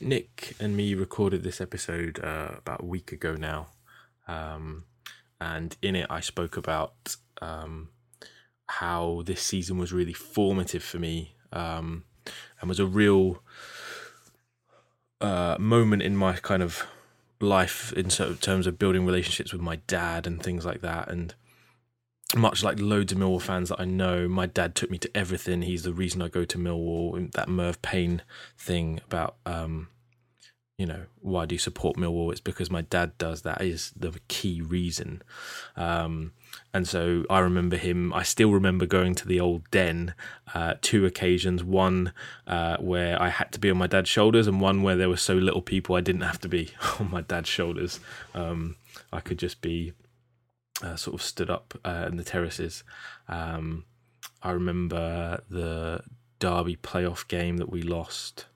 Nick and me recorded this episode uh, about a week ago now. Um, and in it, I spoke about um, how this season was really formative for me um, and was a real uh, moment in my kind of life in terms of building relationships with my dad and things like that. And much like loads of Millwall fans that I know, my dad took me to everything. He's the reason I go to Millwall. That Merv Payne thing about, um, you know, why do you support Millwall? It's because my dad does. That is the key reason. Um, and so I remember him. I still remember going to the old den. Uh, two occasions. One uh, where I had to be on my dad's shoulders, and one where there were so little people I didn't have to be on my dad's shoulders. Um, I could just be uh, sort of stood up uh, in the terraces. Um, I remember the Derby playoff game that we lost,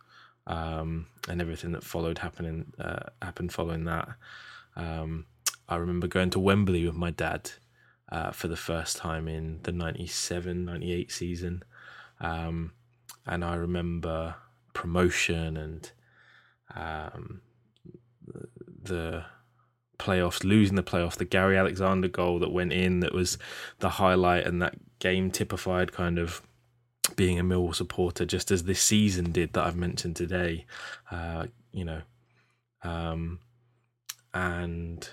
um, and everything that followed happening uh, happened following that. Um, I remember going to Wembley with my dad uh, for the first time in the 97 98 season. Um, and I remember promotion and um, the playoffs, losing the playoffs, the Gary Alexander goal that went in that was the highlight, and that game typified kind of being a Millwall supporter, just as this season did that I've mentioned today. Uh, you know, um, and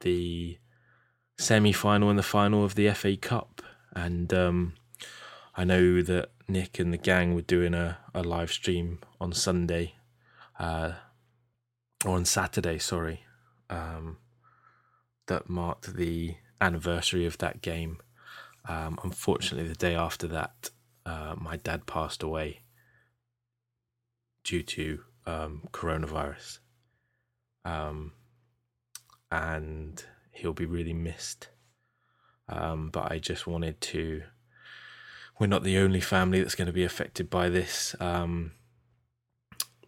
the semi final and the final of the FA Cup. And um, I know that Nick and the gang were doing a, a live stream on Sunday, uh, or on Saturday, sorry, um, that marked the anniversary of that game. Um, unfortunately, the day after that, uh, my dad passed away due to um, coronavirus. Um, and he'll be really missed. Um, but I just wanted to. We're not the only family that's going to be affected by this. Um,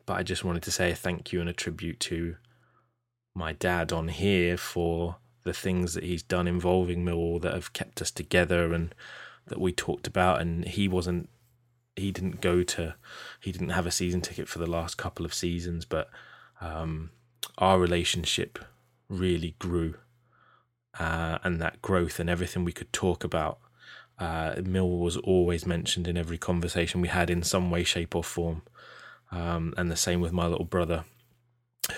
but I just wanted to say a thank you and a tribute to my dad on here for the things that he's done involving Millwall that have kept us together and that we talked about. And he wasn't, he didn't go to, he didn't have a season ticket for the last couple of seasons, but um, our relationship really grew. Uh, and that growth and everything we could talk about. Uh, Millwall was always mentioned in every conversation we had in some way, shape, or form. Um, and the same with my little brother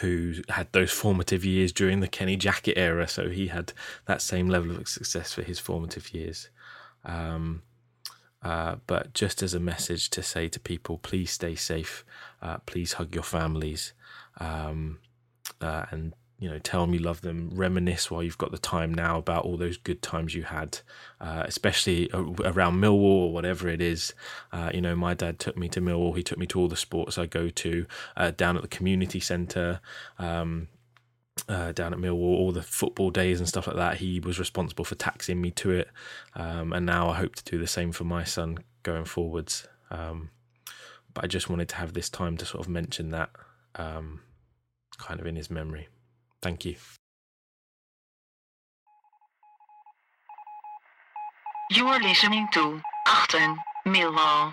who had those formative years during the Kenny Jackett era. So he had that same level of success for his formative years. Um, uh, but just as a message to say to people, please stay safe. Uh, please hug your families. Um, uh, and you know, tell them you love them, reminisce while you've got the time now about all those good times you had, uh, especially around Millwall or whatever it is. Uh, you know, my dad took me to Millwall. He took me to all the sports I go to uh, down at the community centre. Um, uh, down at Millwall, all the football days and stuff like that. He was responsible for taxing me to it, um, and now I hope to do the same for my son going forwards. Um, but I just wanted to have this time to sort of mention that, um, kind of in his memory. Thank you. You are listening to Achtung Millwall.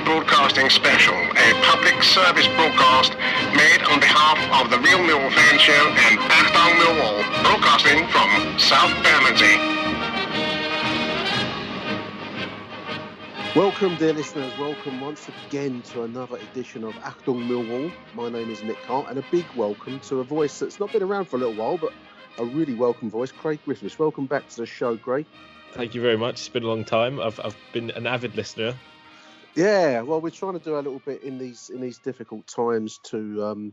Millwall Broadcasting Special, a public service broadcast made on behalf of the Real Millwall Fan Show and Achtung Millwall, broadcasting from South Bermondsey. Welcome, dear listeners. Welcome once again to another edition of Achtung Millwall. My name is Nick Hart, and a big welcome to a voice that's not been around for a little while, but a really welcome voice, Craig Griffiths. Welcome back to the show, Craig. Thank you very much. It's been a long time. I've I've been an avid listener. Yeah, well, we're trying to do a little bit in these in these difficult times to um,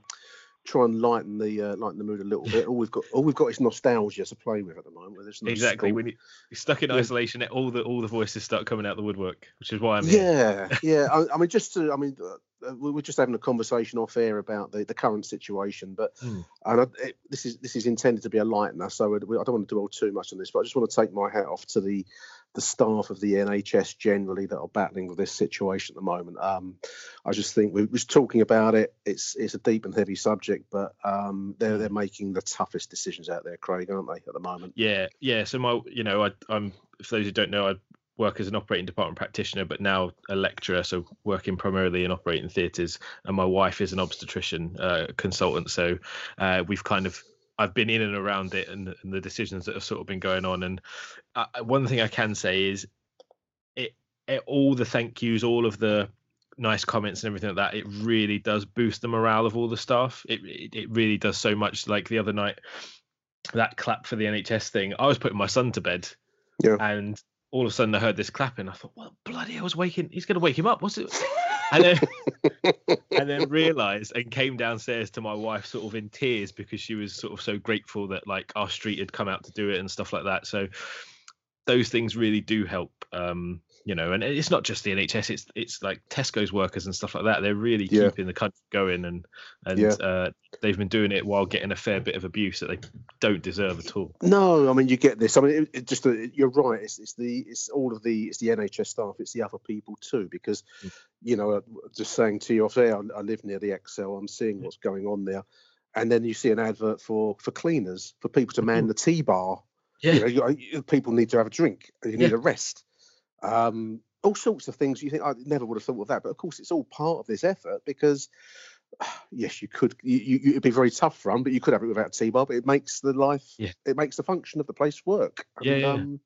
try and lighten the uh, lighten the mood a little bit. All we've got all we've got is nostalgia to play with at the moment. There's no exactly. school. When you- you're stuck in isolation, all the all the voices start coming out the woodwork, which is why I'm here. Yeah, yeah. I, I mean, just to, I mean, uh, we were just having a conversation off air about the, the current situation, but Mm. and I, it, this is this is intended to be a lightener, so we, I don't want to dwell too much on this, but I just want to take my hat off to the the staff of the NHS generally that are battling with this situation at the moment. Um, I just think we was talking about it. It's it's a deep and heavy subject, but um, they're they're making the toughest decisions out there, Craig, aren't they, at the moment? Yeah, yeah. So my, you know, I, I'm for those who don't know, I work as an operating department practitioner, but now a lecturer, so working primarily in operating theatres. And my wife is an obstetrician uh, consultant, so uh, we've kind of I've been in and around it and, and the decisions that have sort of been going on. And uh, one thing I can say is, it, it all the thank yous, all of the nice comments and everything like that, it really does boost the morale of all the staff. It it, it really does so much. Like the other night, that clap for the NHS thing, I was putting my son to bed, Yeah. and all of a sudden I heard this clapping. I thought, well, bloody hell was waking? He's going to wake him up. What's it?" And then and then realised and came downstairs to my wife, sort of in tears because she was sort of so grateful that like our street had come out to do it and stuff like that. So those things really do help. Um, you know, and it's not just the NHS; it's it's like Tesco's workers and stuff like that. They're really Yeah. keeping the country going, and and Yeah. uh, they've been doing it while getting a fair bit of abuse that they don't deserve at all. No, I mean you get this. I mean, it, it just uh, you're right. It's, it's the it's all of the it's the NHS staff. It's the other people too, because Mm. you know, uh, just saying to you off there, I, I live near the ExCeL. I'm seeing what's going on there, and then you see an advert for for cleaners for people to man the tea bar. Yeah, You know, you, you- people need to have a drink. and You need Yeah. a rest. Um, all sorts of things. You think I never would have thought of that, but of course it's all part of this effort because. Yes, you could. You, you, it'd be very tough for run, but you could have it without T-bar. But it makes the life, Yeah. it makes the function of the place work. Yeah, And, yeah. Um,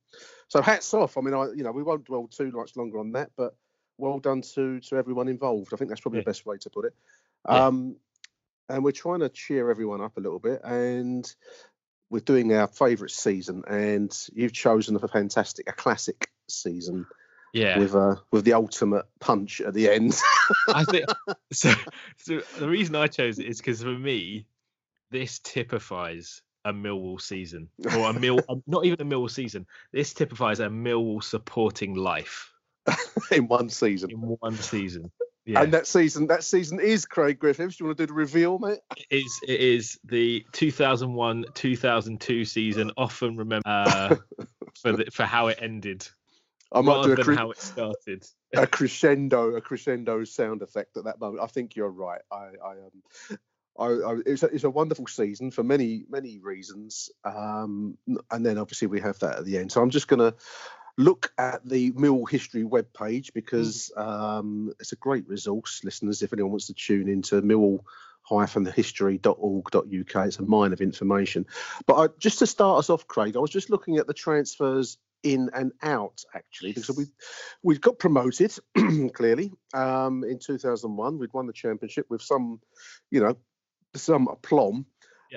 so hats off. I mean, I you know we won't dwell too much longer on that, but well done to to everyone involved. I think that's probably Yeah. the best way to put it. Yeah. Um, and we're trying to cheer everyone up a little bit, and we're doing our favourite season. And you've chosen a fantastic, a classic season yeah. with uh with the ultimate punch at the end. I think so. So the reason I chose it is because for me, this typifies a Millwall season, or a Mill, not even a Millwall season. This typifies a Millwall supporting life in one season. in one season. Yeah, And that season, that season is Craig Griffiths. Do you want to do the reveal, mate? it is it is the 2001 2002 season. Often remember uh, for the, for how it ended, I might do a, than cre- how it started. a crescendo, a crescendo sound effect at that moment. I think you're right. I, I um, I, I, it's, a, it's a wonderful season for many many reasons. Um, and then obviously we have that at the end. So I'm just gonna look at the Mill History webpage because um, it's a great resource, listeners. If anyone wants to tune into Mill history.org.uk it's a mine of information but I, just to start us off craig i was just looking at the transfers in and out actually because we we got promoted clearly um, in 2001 we'd won the championship with some you know some aplomb.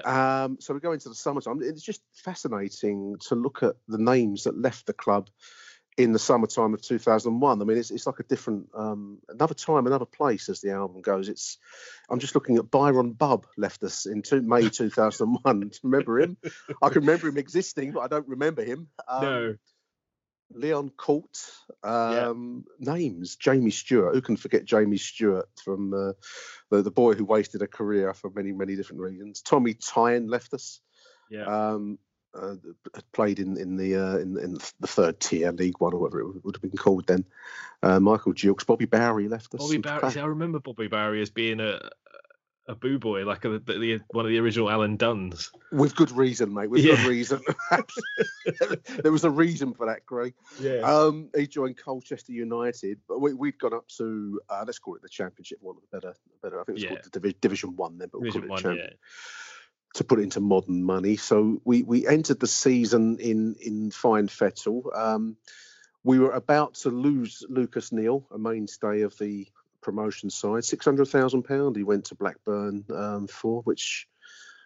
Um, so we go into the summertime. It's just fascinating to look at the names that left the club in the summertime of 2001 i mean it's, it's like a different um, another time another place as the album goes. It's i'm just looking at byron bubb left us in two, may 2001 remember him? I can remember him existing but i don't remember him. Um, no, Leon Court, um, names Jamie Stewart. Who can forget Jamie Stewart from uh, the the boy who wasted a career for many many different reasons? Tommy Tyne left us. yeah, Um, uh, played in in the uh, in, in the third tier League One or whatever it would have been called then. Uh, Michael Jukes, Bobby Bowry left us. Bobby Bowry. I remember Bobby Bowry as being a a boo boy, like a, the, one of the original Alan Dunnes. With good reason, mate. With Yeah. good reason. there was a reason for that, Craig. Yeah. Um, he joined Colchester United, but we, we'd gone up to uh, let's call it the Championship, one of the better, better. I think it's Yeah. called the Divi- Division One then, but we'll Division call it one, yeah. to put it into modern money. So we we entered the season in in fine fettle. Um, we were about to lose Lucas Neill, a mainstay of the promotion side, six hundred thousand pound. He went to Blackburn um, for, which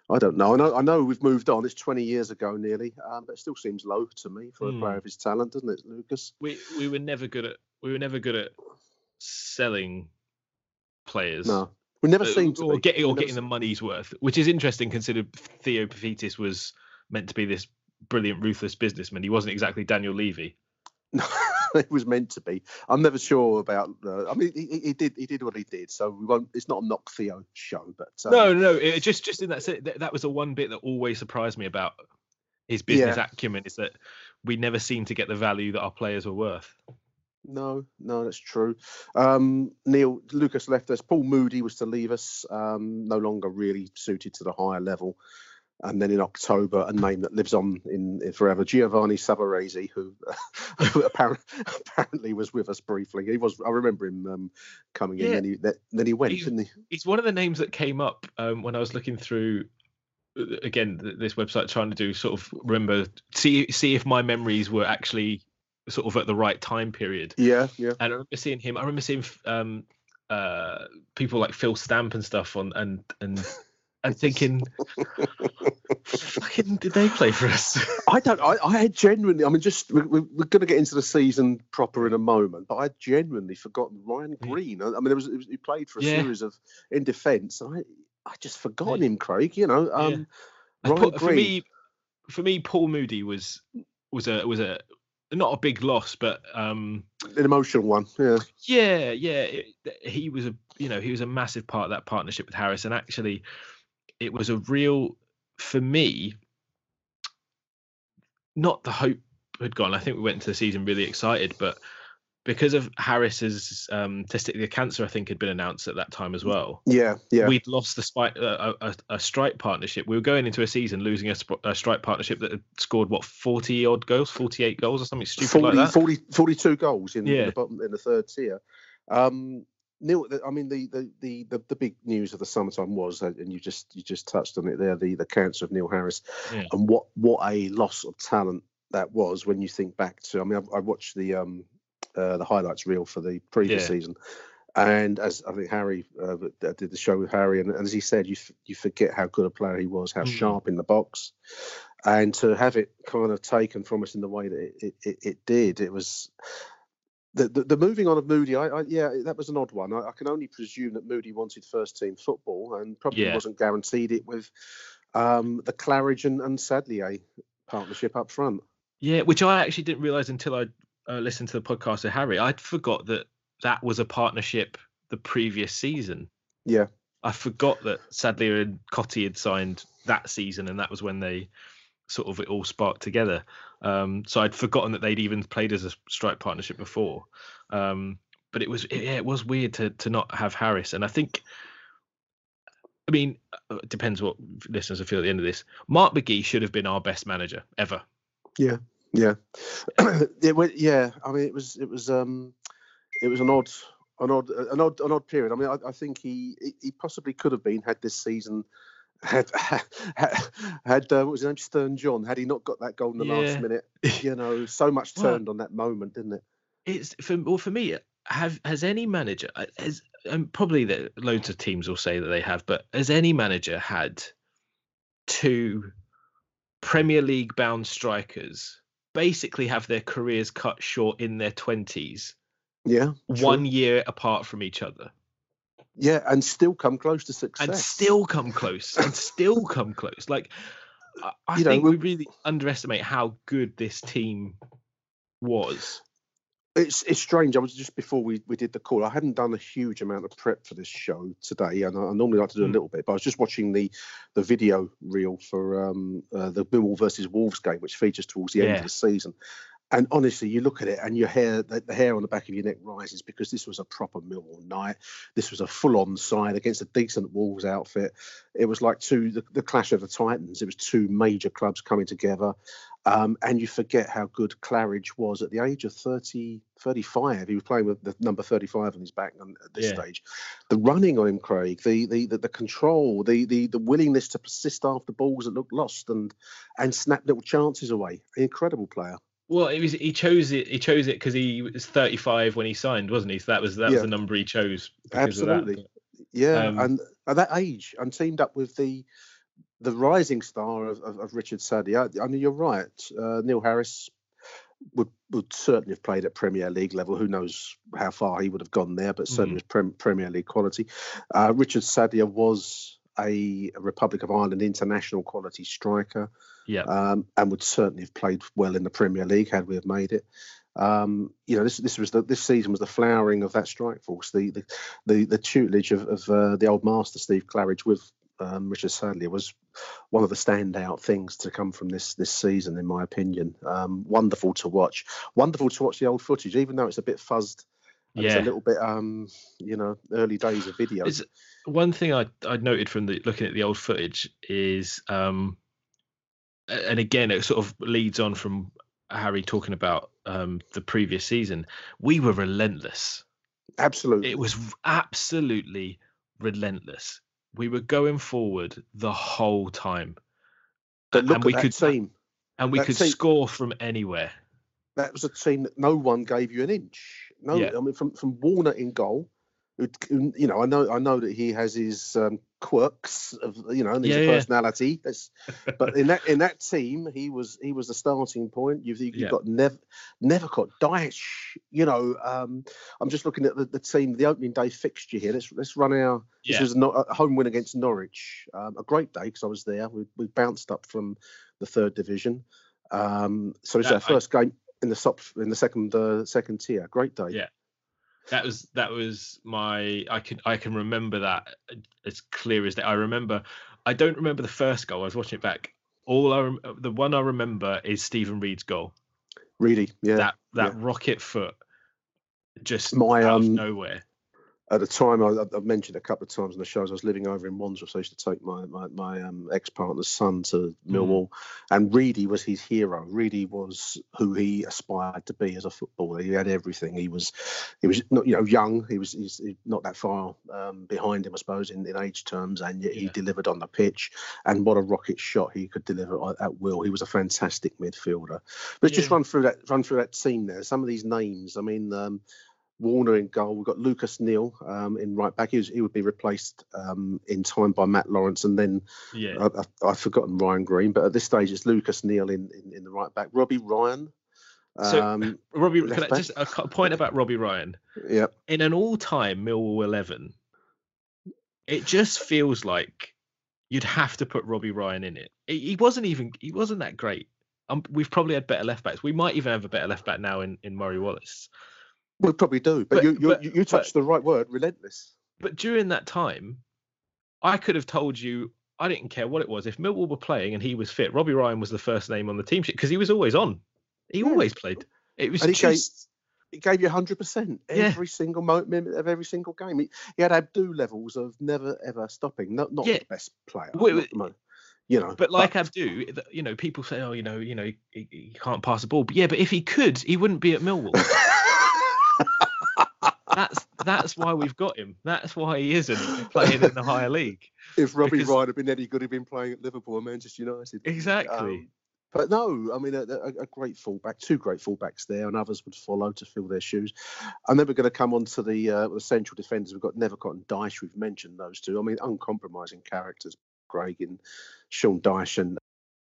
I don't know. I know I know we've moved on. It's twenty years ago nearly, um, but it still seems low to me for Hmm. a player of his talent, doesn't it, Lucas? We we were never good at we were never good at selling players. No, we never Uh, seem to or be. getting or getting the money's worth, which is interesting considering Theo Paphitis was meant to be this brilliant, ruthless businessman. He wasn't exactly Daniel Levy. No, it was meant to be. I'm never sure about. Uh, I mean, he, he- did. He did what he did. So we won't. It's not a knock Theo show, but um, No, no, it, just just in that that, that was the one bit that always surprised me about his business Yeah. acumen is that we never seem to get the value that our players were worth. no, no, that's true. Um, Neil Lucas left us. Paul Moody was to leave us. Um, no longer really suited to the higher level. And then in October, a name that lives on in, in forever, Giovanni Savarese, who, who apparently, apparently was with us briefly. He was. I remember him um, coming in. Yeah. Then he that, then he went, He's- didn't he? It's one of the names that came up um, when I was looking through uh, again this website trying to do sort of remember see see if my memories were actually sort of at the right time period. Yeah, yeah. And I remember seeing him. I remember seeing um, uh, people like Phil Stamp and stuff on and and and thinking, fucking, did they play for us? I don't. I, I had genuinely. I mean, just we, we, we're going to get into the season proper in a moment, but I genuinely forgotten Ryan Green. I, I mean, there was, it was he played for a Yeah. series of in defence. I I just forgotten Yeah. him, Craig. You know, um, And Ryan for Green. me, for me, Paul Moody was was a was a not a big loss, but um, an emotional one. Yeah, yeah, yeah, it, he was a you know he was a massive part of that partnership with Harris, and actually, it was a real for me. Not the hope had gone. I think we went into the season really excited, but because of Harris's um, testicular cancer, I think had been announced at that time as well. yeah, yeah. We'd lost the spike, uh, a, a, a strike partnership. We were going into a season losing a, sp- a strike partnership that had scored what forty odd goals, forty eight goals, or something stupid 40, like that. 40 42 goals in, in the bottom in the third tier. Um, Neil, I mean, the, the the the the big news of the summertime was, uh, and you just you just touched on it there, the the cancer of Neil Harris, Yeah. and what what a loss of talent that was when you think back to. I mean, I, I watched the um uh, the highlights reel for the previous Yeah. season, and as I think Harry uh, did the show with Harry, and, and as he said, you f- you forget how good a player he was, how Mm. sharp in the box, and to have it kind of taken from us in the way that it, it, it did, it was. The, the, the moving on of Moody, I, I yeah, that was an odd one. I, I can only presume that Moody wanted first team football and probably Yeah. wasn't guaranteed it with um, the Claridge and, and Sadlier partnership up front. Yeah, which I actually didn't realize until I uh, listened to the podcast of Harry. I'd forgot that that was a partnership the previous season. Yeah, I forgot that Sadlier and Cotty had signed that season, and that was when they sort of it all sparked together. Um, so I'd forgotten that they'd even played as a strike partnership before. Um, but it was yeah, it was weird to to not have Harris, and I think. I mean, uh, it depends what listeners will feel at the end of this. Mark McGee should have been our best manager ever. yeah, yeah, it went, yeah. I mean, it was it was um, it was an odd, an odd, an odd, an odd period. I mean, I, I think he- he possibly could have been had this season. Had had, had uh, what was his name Stern John? Had he not got that goal in the Yeah. last minute, you know, so much Well, turned on that moment, didn't it? it's for well for me have has any manager uh, has and probably that loads of teams will say that they have but has any manager had two premier league bound strikers basically have their careers cut short in their 20s Yeah, true. one year apart from each other yeah, and still come close to success. and still come close and still come close like i, I You know, think we- really underestimate how good this team was It's it's strange. I was just before we, we did the call. I hadn't done a huge amount of prep for this show today, and I, I normally like to do a Mm. little bit. But I was just watching the the video reel for um, uh, the Millwall versus Wolves game, which features towards the end of the season. And honestly, you look at it and your hair, the, the, hair on the back of your neck rises because this was a proper Millwall night. This was a full-on side against a decent Wolves outfit. It was like two, the, the clash of the Titans. It was two major clubs coming together. Um, and you forget how good Claridge was at the age of 30, 35. He was playing with the number 35 on his back at this yeah. stage. The running on him, Craig, the the the, the control, the, the the willingness to persist after balls that looked lost and and snap little chances away. Incredible player. Well, it was he chose it. He chose it because he was 35 when he signed, wasn't he? So that was that yeah. was the number he chose. Absolutely, yeah. Um, and at that age, and teamed up with the the rising star of, of, of Richard Sadlier. I mean, you're right. Uh, Neil Harris would would certainly have played at Premier League level. Who knows how far he would have gone there, but certainly mm. was Premier League quality. Uh, Richard Sadlier was a Republic of Ireland international quality striker yeah, um, and would certainly have played well in the Premier League had we have made it. Um, you know, this this was the, this season was the flowering of that strike force, the the the, the tutelage of, of uh, the old master Steve Claridge with um, Richard Sadlier was one of the standout things to come from this this season, in my opinion. Um, wonderful to watch, wonderful to watch the old footage, even though it's a bit fuzzed. Yeah. It's a little bit, um, you know, early days of video. It's, one thing I I noted from the looking at the old footage is um, and again, it sort of leads on from Harry talking about um, the previous season. We were relentless. Absolutely, it was absolutely relentless. We were going forward the whole time, but look and we could team, and we that could team, score from anywhere. That was a team that no one gave you an inch. No, yeah. I mean from from Warner in goal you know, I know, I know that he has his um, quirks of, you know, and his yeah, personality. Yeah. but in that in that team, he was he was the starting point. You've, you've yeah. got never never got Dyche. You know, um, I'm just looking at the, the team, the opening day fixture here. Let's let's run our. This was a home win against Norwich. Um, a great day because I was there. We, we bounced up from the third division. Um, so it's our first I, game in the top in the second uh, second tier. Great day. Yeah that was that was my I can I can remember that as clear as that. I remember I don't remember the first goal. I was watching it back. All I the one I remember is Stephen Reid's goal. Reedy, yeah, that that yeah. rocket foot, just my out um, of nowhere at the time, I, have mentioned a couple of times in the shows, I was living over in Wandsworth, so I used to take my my, my um, ex partner's son to Millwall, mm. and Reedy was his hero. Reedy was who he aspired to be as a footballer. He had everything. He was, he was not you know young. He was he's not that far um, behind him, I suppose, in, in age terms, and yet yeah. he delivered on the pitch. And what a rocket shot he could deliver at will. He was a fantastic midfielder. But yeah. just run through that run through that team there. Some of these names. I mean. Um, Warner in goal. We've got Lucas Neill um, in right back. He, was, he, would be replaced um, in time by Matt Lawrence, and then yeah, I, have forgotten Ryan Green, but at this stage it's Lucas Neill in, in, in the right back. Robbie Ryan. So um, Robbie, can I just a point about Robbie Ryan? Yeah. In an all-time Millwall eleven, it just feels like you'd have to put Robbie Ryan in it. He wasn't even he wasn't that great. Um, we've probably had better left backs. We might even have a better left back now in, in Murray Wallace. We probably do, but, but you you, but, you touched but, the right word, relentless. But during that time, I could have told you I didn't care what it was. If Millwall were playing and he was fit, Robbie Ryan was the first name on the team sheet because he was always on. He yeah. always played. It was and he just. Gave, gave you 100% every yeah. single moment of every single game. He, he had Abdou levels of never ever stopping. Not not yeah. the best player. Wait, you know. But like but, Abdou, you know, people say, oh, you know, you know, he, he, can't pass the ball. But yeah, but if he could, he wouldn't be at Millwall. that's that's why we've got him. That's why he isn't playing in the higher league. If Robbie because... Ryan had been any good, he'd been playing at Liverpool or Manchester United. Exactly. Um, but no, I mean a, a, a, great fullback, two great fullbacks there, and others would follow to fill their shoes. And then we're going to come on to the uh, the central defenders. We've got Nethercott and Dyche. We've mentioned those two. I mean, uncompromising characters. Craig and Sean Dyche, and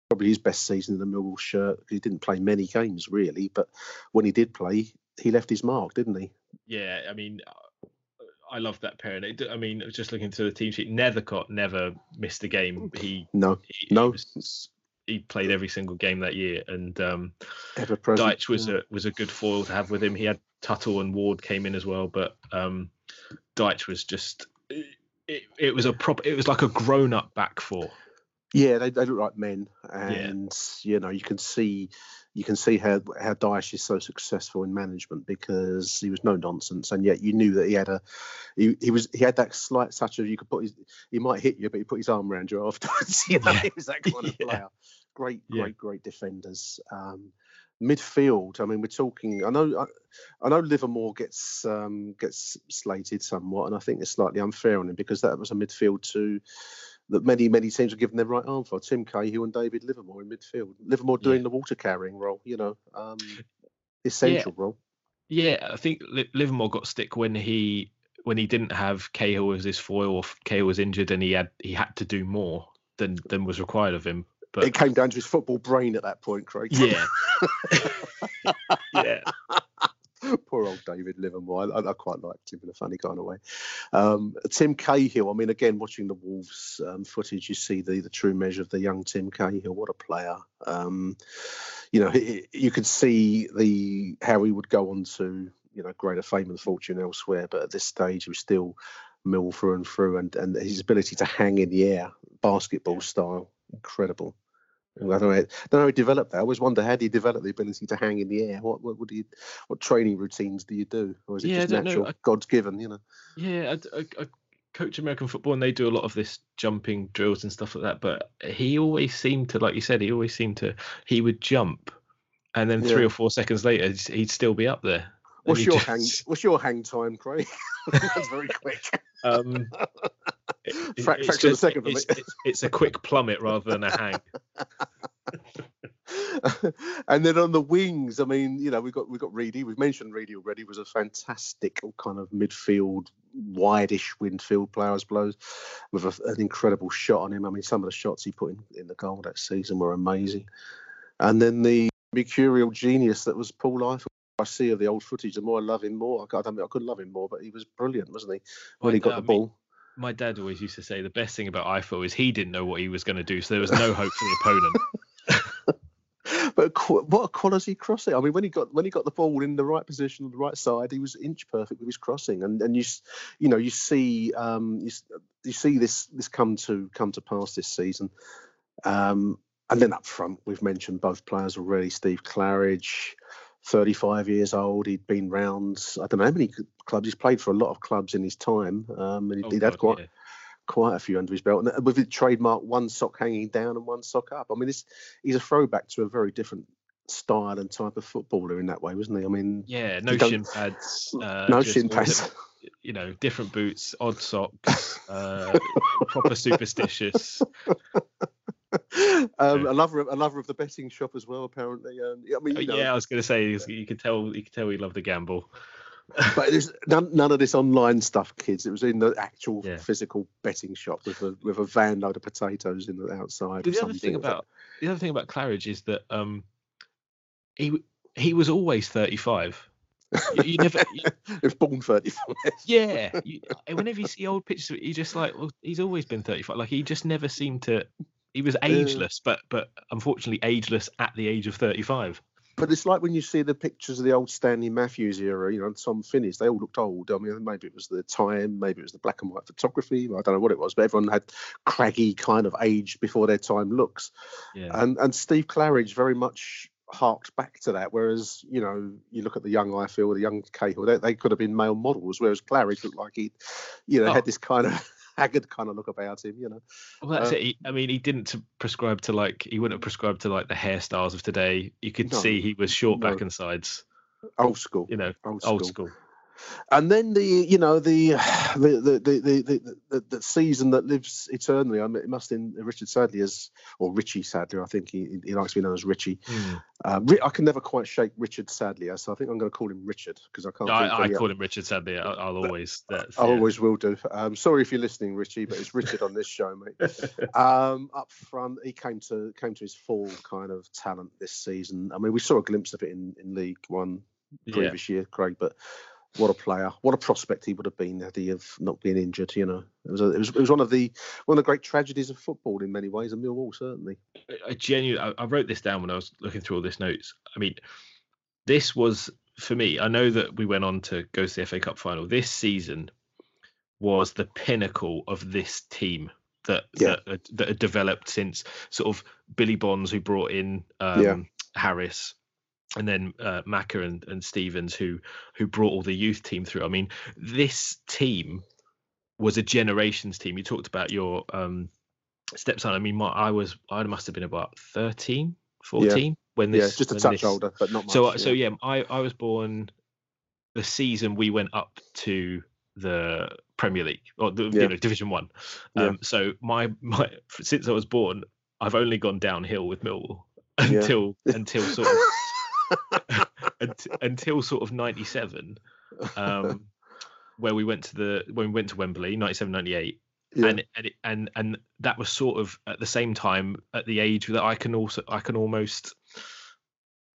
probably his best season in the Millwall shirt. He didn't play many games really, but when he did play, he left his mark, didn't he? Yeah, I mean, I love that pairing. I mean, just looking to the team sheet, Nethercott never missed a game. He no he, no. He, was, he played every single game that year, and um, Dyche was a was a good foil to have with him. He had Tuttle and Ward came in as well, but um, Dyche was just it, it was a proper. It was like a grown up back four. Yeah, they, they look like men, and you know you can see you can see how how Dyche is so successful in management because he was no nonsense, and yet you knew that he had a he, he was he had that slight touch of you could put his he might hit you, but he put his arm around you afterwards. you know, Yeah. he was that kind of Yeah. player. Great, Yeah. great, great defenders. Um, midfield. I mean, we're talking. I know. I, I know Livermore gets um, gets slated somewhat, and I think it's slightly unfair on him because that was a midfield to that many many teams are giving their right arm for. Tim Cahill and David Livermore in midfield. Livermore doing Yeah. the water carrying role. You know, um, essential role. Yeah, I think Livermore got stick when he when he didn't have Cahill as his foil, or Cahill was injured, and he had he had to do more than than was required of him. But it came down to his football brain at that point, Craig. yeah, yeah, Poor old David Livermore. I, I quite liked him in a funny kind of way. Um, Tim Cahill. I mean, again, watching the Wolves um, footage, you see the the true measure of the young Tim Cahill. What a player! Um, you know, he, you could see the how he would go on to you know greater fame and fortune elsewhere, but at this stage, he was still mill through and through, and and his ability to hang in the air, basketball style, incredible. I don't know, I don't know how he developed that. I always wonder how do you develop the ability to hang in the air? What what, do you what training routines do you do, or is it Yeah, just natural, I- God's given? You know. yeah. I, I, I coach American football, and they do a lot of this jumping drills and stuff like that. But he always seemed to, like you said, he always seemed to. He would jump, and then three Yeah. or four seconds later, he'd- he'd still be up there. What's your just- hang? What's your hang time, Craig? That's very quick. Um, it- Frac- it's fraction of a just- second it's, it's, it's a quick plummet rather than a hang. and then on the wings, I mean, you know, we've got we've got Reedy. We've mentioned Reedy already. Was a fantastic kind of midfield, wide-ish windfield player, I suppose, with a, an incredible shot on him. I mean, some of the shots he put in, in the goal that season were amazing. And then the mercurial genius that was Paul Ifill. I see of the old footage, the more I love him more. I, don't, I couldn't love him more, but he was brilliant, wasn't he? When Well, he got I the ball. My dad always used to say the best thing about Ifill is he didn't know what he was going to do, so there was no hope for the opponent. But what a quality crossing! I mean, when he got when he got the ball in the right position on the right side, he was inch perfect with his crossing, and and you you know you see um you, you see this this come to come to pass this season, um and then up front we've mentioned both players already. Steve Claridge, thirty five years old, he'd been round I don't know how many clubs he's played for a lot of clubs in his time, um and he'd, Oh, he'd had God, quite yeah. quite a few under his belt, and uh, with his trademark one sock hanging down and one sock up. I mean, this he's a throwback to a very different style and type of footballer in that way, wasn't he? I mean, Yeah, no shin pads. Uh, no shin pads. You know, different boots, odd socks, uh, proper superstitious. Um, a lover, of, a lover of the betting shop as well, apparently. Um, I mean, you know, Yeah, I was going to say you could tell you could tell he loved the gamble. but there's none, none of this online stuff, kids. It was in the actual Yeah. physical betting shop with a with a van load of potatoes in the outside. Or the other thing something. about the other thing about Claridge is that um, he he was always thirty five. You, you never, you- it was born 35. yeah. You, whenever you see old pictures, you just like, well, he's always been thirty five. Like he just never seemed to. He was ageless, but but unfortunately ageless at the age of thirty five. But it's like when you see the pictures of the old Stanley Matthews era, you know, and Tom Finney's, they all looked old. I mean, maybe it was the time, maybe it was the black and white photography. I don't know what it was, but everyone had craggy kind of age before their time looks. Yeah. And and Steve Claridge very much harked back to that. Whereas, you know, you look at the young Ifill, the young Cahill, they, they could have been male models, whereas Claridge looked like he, you know, Oh. had this kind of haggard kind of look about him, you know. Well, that's Uh, it. He, I mean, he didn't prescribe to like he wouldn't have prescribed to like the hairstyles of today. You could No, see he was short back and sides. Old school. You know, Old old school. And then the you know the the the the the, the, season that lives eternally. I mean, it must in Richard Sadlier as or Richie Sadlier. I think he, he likes to be known as Richie. Hmm. Um, I can never quite shake Richard Sadlier, so I think I'm going to call him Richard because i can't no, i, I call him richard Sadlier I, i'll always. That's, I yeah. always will do. Um, sorry if you're listening, Richie, but it's Richard on this show, mate. Um, up front, he came to came to his full kind of talent this season. I mean, we saw a glimpse of it in, in League One yeah. previous year, Craig. But what a player, what a prospect he would have been had he have not been injured. You know, it was a, it was it was one of the one of the great tragedies of football in many ways, and Millwall certainly. I genuinely, I, I wrote this down when I was looking through all this notes. I mean, this was for me. I know that we went on to go to the FA Cup final. This season was the pinnacle of this team. that Yeah. that, that had developed since sort of Billy Bonds, who brought in um, Yeah. Harris, and then uh, Macca and, and Stevens, who who brought all the youth team through. I mean, this team was a generations team. You talked about your um, stepson. I mean, my, I was I must have been about 13, 14 when this yeah, just a touch this- older, but not much. so so yeah, I I was born the season we went up to the Premier League or the Yeah. you know Division One. Yeah. Um, so my my since I was born, I've only gone downhill with Millwall Yeah. until until sort of until, sort of ninety seven. Um, where we went to the when we went to Wembley, 97, 98, Yeah. and and it, and and that was sort of at the same time at the age that I can also I can almost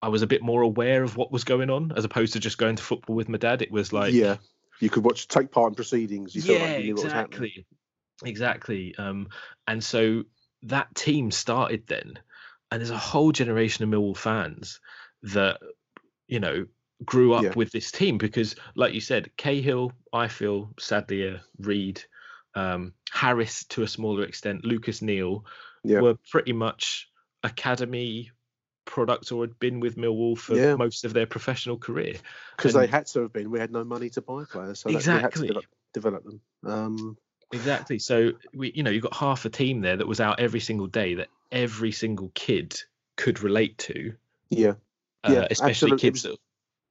I was a bit more aware of what was going on as opposed to just going to football with my dad. It was like yeah, you could watch, take part in proceedings. You felt yeah, like you knew what was happening. exactly, exactly. Um, and so that team started then, and there's a whole generation of Millwall fans that you know grew up Yeah. with this team because, like you said, Cahill, I feel Sadlier, uh, Reed, um, Harris to a smaller extent, Lucas Neill Yeah. were pretty much academy products or had been with Millwall for Yeah. most of their professional career. because they had to have been. We had no money to buy players, so that- we had to Exactly. develop, develop them. Um, Exactly. So we, you know, you've got half a team there that was out every single day that every single kid could relate to. yeah, Uh, Yeah, especially absolutely. Kids that,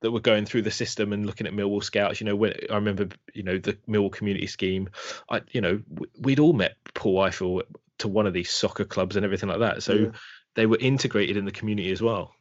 that were going through the system and looking at Millwall scouts. You know, when I remember, you know, the Millwall community scheme. I, you know, we'd all met Paul Ifill to one of these soccer clubs and everything like that. So Yeah. they were integrated in the community as well.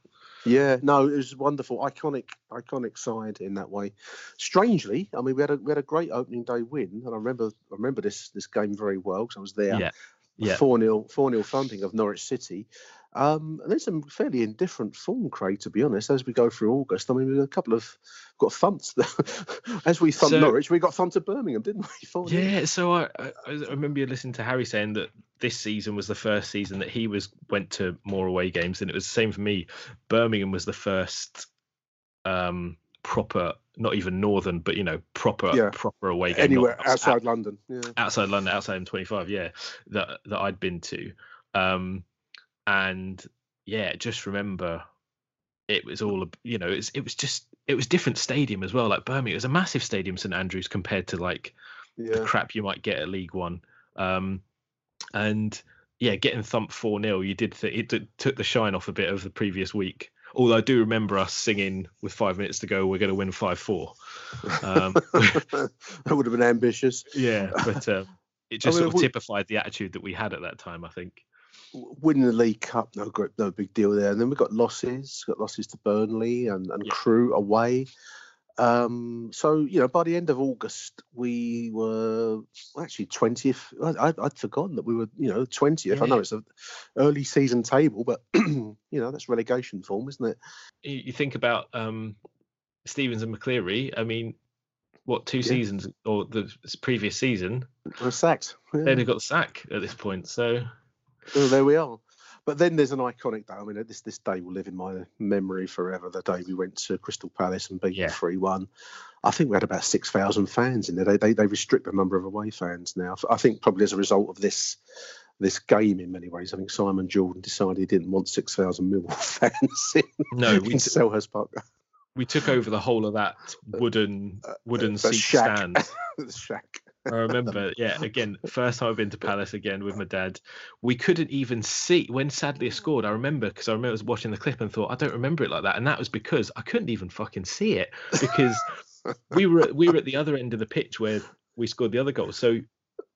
yeah. No, it was wonderful, iconic, iconic side in that way. Strangely, I mean, we had a we had a great opening day win, and I remember I remember this this game very well because I was there. Yeah. Yeah. Four 0 four 0 funding of Norwich City. Um, and there's some fairly indifferent form, Craig. To be honest, as we go through August, I mean, we've got a couple of got thumped. as we thumped So- Norwich, we got thumped at Birmingham, didn't we? 4-0. Yeah, so I, I I remember you listening to Harry saying that this season was the first season that he was went to more away games, and it was the same for me. Birmingham was the first um proper, not even northern, but you know proper Yeah. proper away game. Anywhere not outside London. Yeah. outside London, outside M25, yeah, that that I'd been to, um, and yeah, just remember it was all you know, it's it was just it was different stadium as well. Like Birmingham, it was a massive stadium, St Andrews, compared to like the crap you might get at League One. Um, and yeah, getting thumped 4 0, you did th- it took the shine off a bit of the previous week. Although I do remember us singing with five minutes to go, we're going to win 5 4. Um, that would have been ambitious. yeah, but um, it just mean, sort of typified the attitude that we had at that time, I think. Winning the League Cup, no great, no big deal there. And then we got losses, got losses to Burnley and, and Yeah. Crewe away. Um, so you know, by the end of August, we were actually twentieth. I, I'd forgotten that we were, you know, twentieth. I know it's an early season table, but you know that's relegation form, isn't it? You, you think about um, Stevens and McLeary, I mean, what, two Yeah. seasons or the previous season, We're sacked. Yeah. they'd have got the sack at this point. So, Well, there we are. But then there's an iconic day. I mean, this this day will live in my memory forever. The day we went to Crystal Palace and beat Yeah. three one. I think we had about six thousand fans in there. They, they they restrict the number of away fans now. I think probably as a result of this this game in many ways. I think Simon Jordan decided he didn't want six thousand Millwall fans in, no, we, in t- Selhurst Park. we took over the whole of that wooden uh, wooden the seat shack. stand. the shack. I remember, yeah, again, first time I've been to Palace again with my dad. We couldn't even see when Sadlier scored. I remember because I remember I was watching the clip and thought, I don't remember it like that. And that was because I couldn't even fucking see it because we were we were at the other end of the pitch where we scored the other goal. So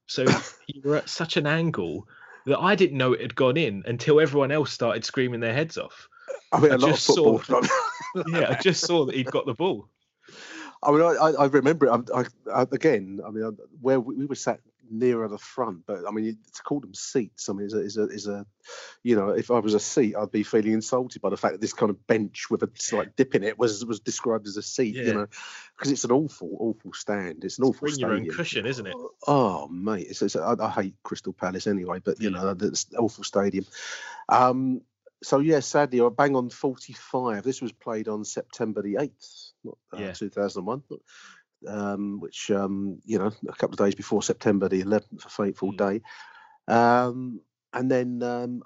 so you were at such an angle that I didn't know it had gone in until everyone else started screaming their heads off. I mean, I a lot of just saw- Yeah, I just saw that he'd got the ball. I mean, I, I remember it. I, I, again, I mean, where we, we were sat nearer the front, but I mean, to call them seats, I mean, is a, is a, is a, you know, if I was a seat, I'd be feeling insulted by the fact that this kind of bench with a slight dip in it was was described as a seat, Yeah. you know, because it's an awful, awful stand. It's an awful Bring your own cushion, isn't it? Oh, mate, it's, it's, I, I hate Crystal Palace anyway, but you Yeah. know, it's an awful stadium. Um, so yeah, sadly, I bang on forty-five. This was played on September the eighth, not uh, Yeah. two thousand one, um, which um, you know, a couple of days before September the eleventh, a fateful Mm. day. Um, and then um,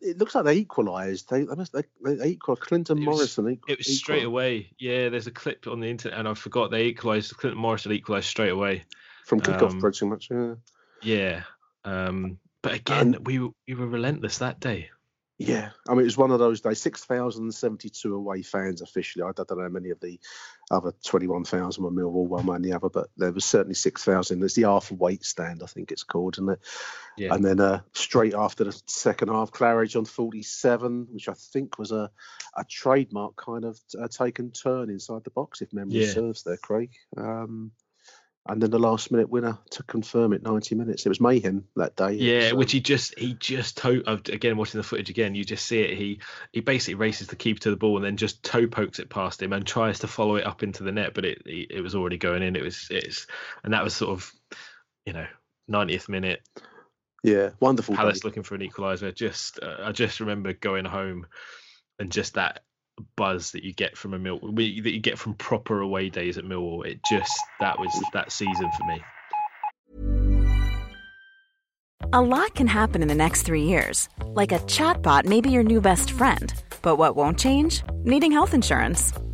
it looks like they equalised. They they, must, they, they equalised. Clinton It was- Morrison. equ- It was straight away. Yeah, there's a clip on the internet, and I forgot they equalised. Clinton Morrison equalised straight away. from kickoff, um, pretty much. Yeah. Yeah. Um, but again, we we were relentless that day. Yeah, I mean, it was one of those days. Six thousand seventy-two away fans officially. I don't know how many of the other twenty-one thousand were Millwall, one way and the other, but there was certainly six thousand. There's the Arthur Wait stand, I think it's called, isn't it? Yeah. And then uh, straight after the second half, Claridge on forty-seven, which I think was a a trademark kind of uh, taken turn inside the box, if memory Yeah. serves. There, Craig. Um, and then the last minute winner to confirm it, ninety minutes. It was mayhem that day. Yeah, was, which he just he just toe again watching the footage again, you just see it. He he basically races the keeper to the ball and then just toe pokes it past him and tries to follow it up into the net, but it it, it was already going in. It was it's and that was sort of you know 90th minute yeah, wonderful. day. Palace looking for an equaliser. Just uh, I just remember going home and just that buzz that you get from a mill that you get from proper away days at Millwall. It just that was that season for me. A lot can happen in the next three years. Like a chatbot may be your new best friend. But what won't change? Needing health insurance.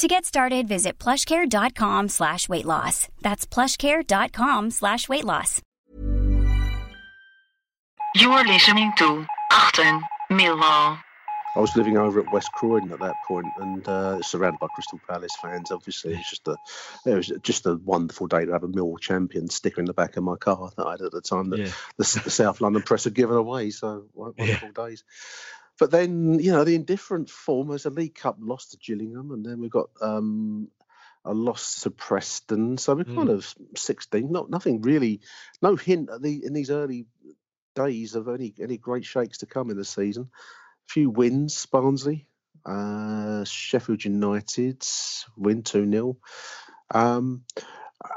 To get started, visit plushcare.com slash weight loss. That's plushcare.com slash weight loss. You are listening to Achtung Millwall. I was living over at West Croydon at that point, and uh, surrounded by Crystal Palace fans. Obviously, it's just a it was just a wonderful day to have a Millwall champion sticker in the back of my car that I had at the time that Yeah. the, the South London press had given away. So won- wonderful days. But then you know the indifferent form as a League Cup loss to Gillingham, and then we got um, a loss to Preston. So we're kind Mm. of sixteen. Not nothing really, no hint at the in these early days of any any great shakes to come in the season. A few wins, Barnsley, uh, Sheffield United win two 0 um,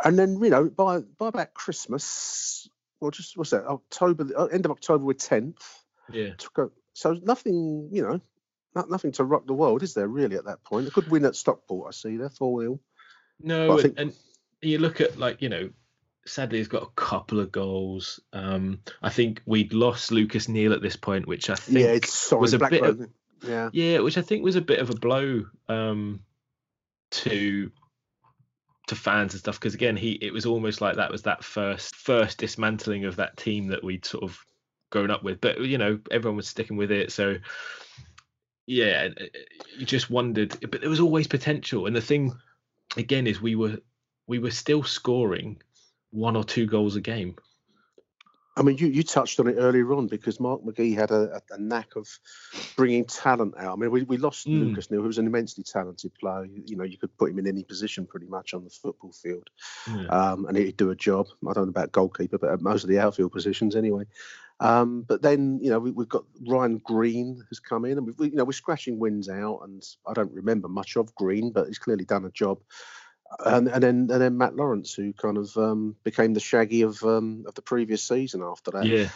and then you know by by about Christmas, well, just what's that? October, uh, end of October, we're tenth. Yeah. So nothing, you know, not, nothing to rock the world, is there really at that point? A good win at Stockport, I see there, four 0 No, Well, I and, think- and you look at like you know, Sadlier's got a couple of goals. Um, I think we'd lost Lucas Neill at this point, which I think Yeah, it's sorry, was a bit of, yeah. yeah, which I think was a bit of a blow um, to to fans and stuff because again he it was almost like that was that first first dismantling of that team that we'd sort of grown up with but you know everyone was sticking with it. So yeah uh, you just wondered but there was always potential. And the thing again is we were we were still scoring one or two goals a game I mean, you, you touched on it earlier on because Mark McGhee had a, a, a knack of bringing talent out. I mean, we, we lost Mm. Lucas Neill, who was an immensely talented player. You, you know, you could put him in any position pretty much on the football field, Yeah. um, and he'd do a job. I don't know about goalkeeper, but most of the outfield positions anyway. Um, but then, you know, we, we've got Ryan Green who's come in, and we've, we, you know, we're scratching wins out, and I don't remember much of Green, but he's clearly done a job. And, and then and then Matt Lawrence, who kind of um, became the Shaggy of um, of the previous season. After that, yeah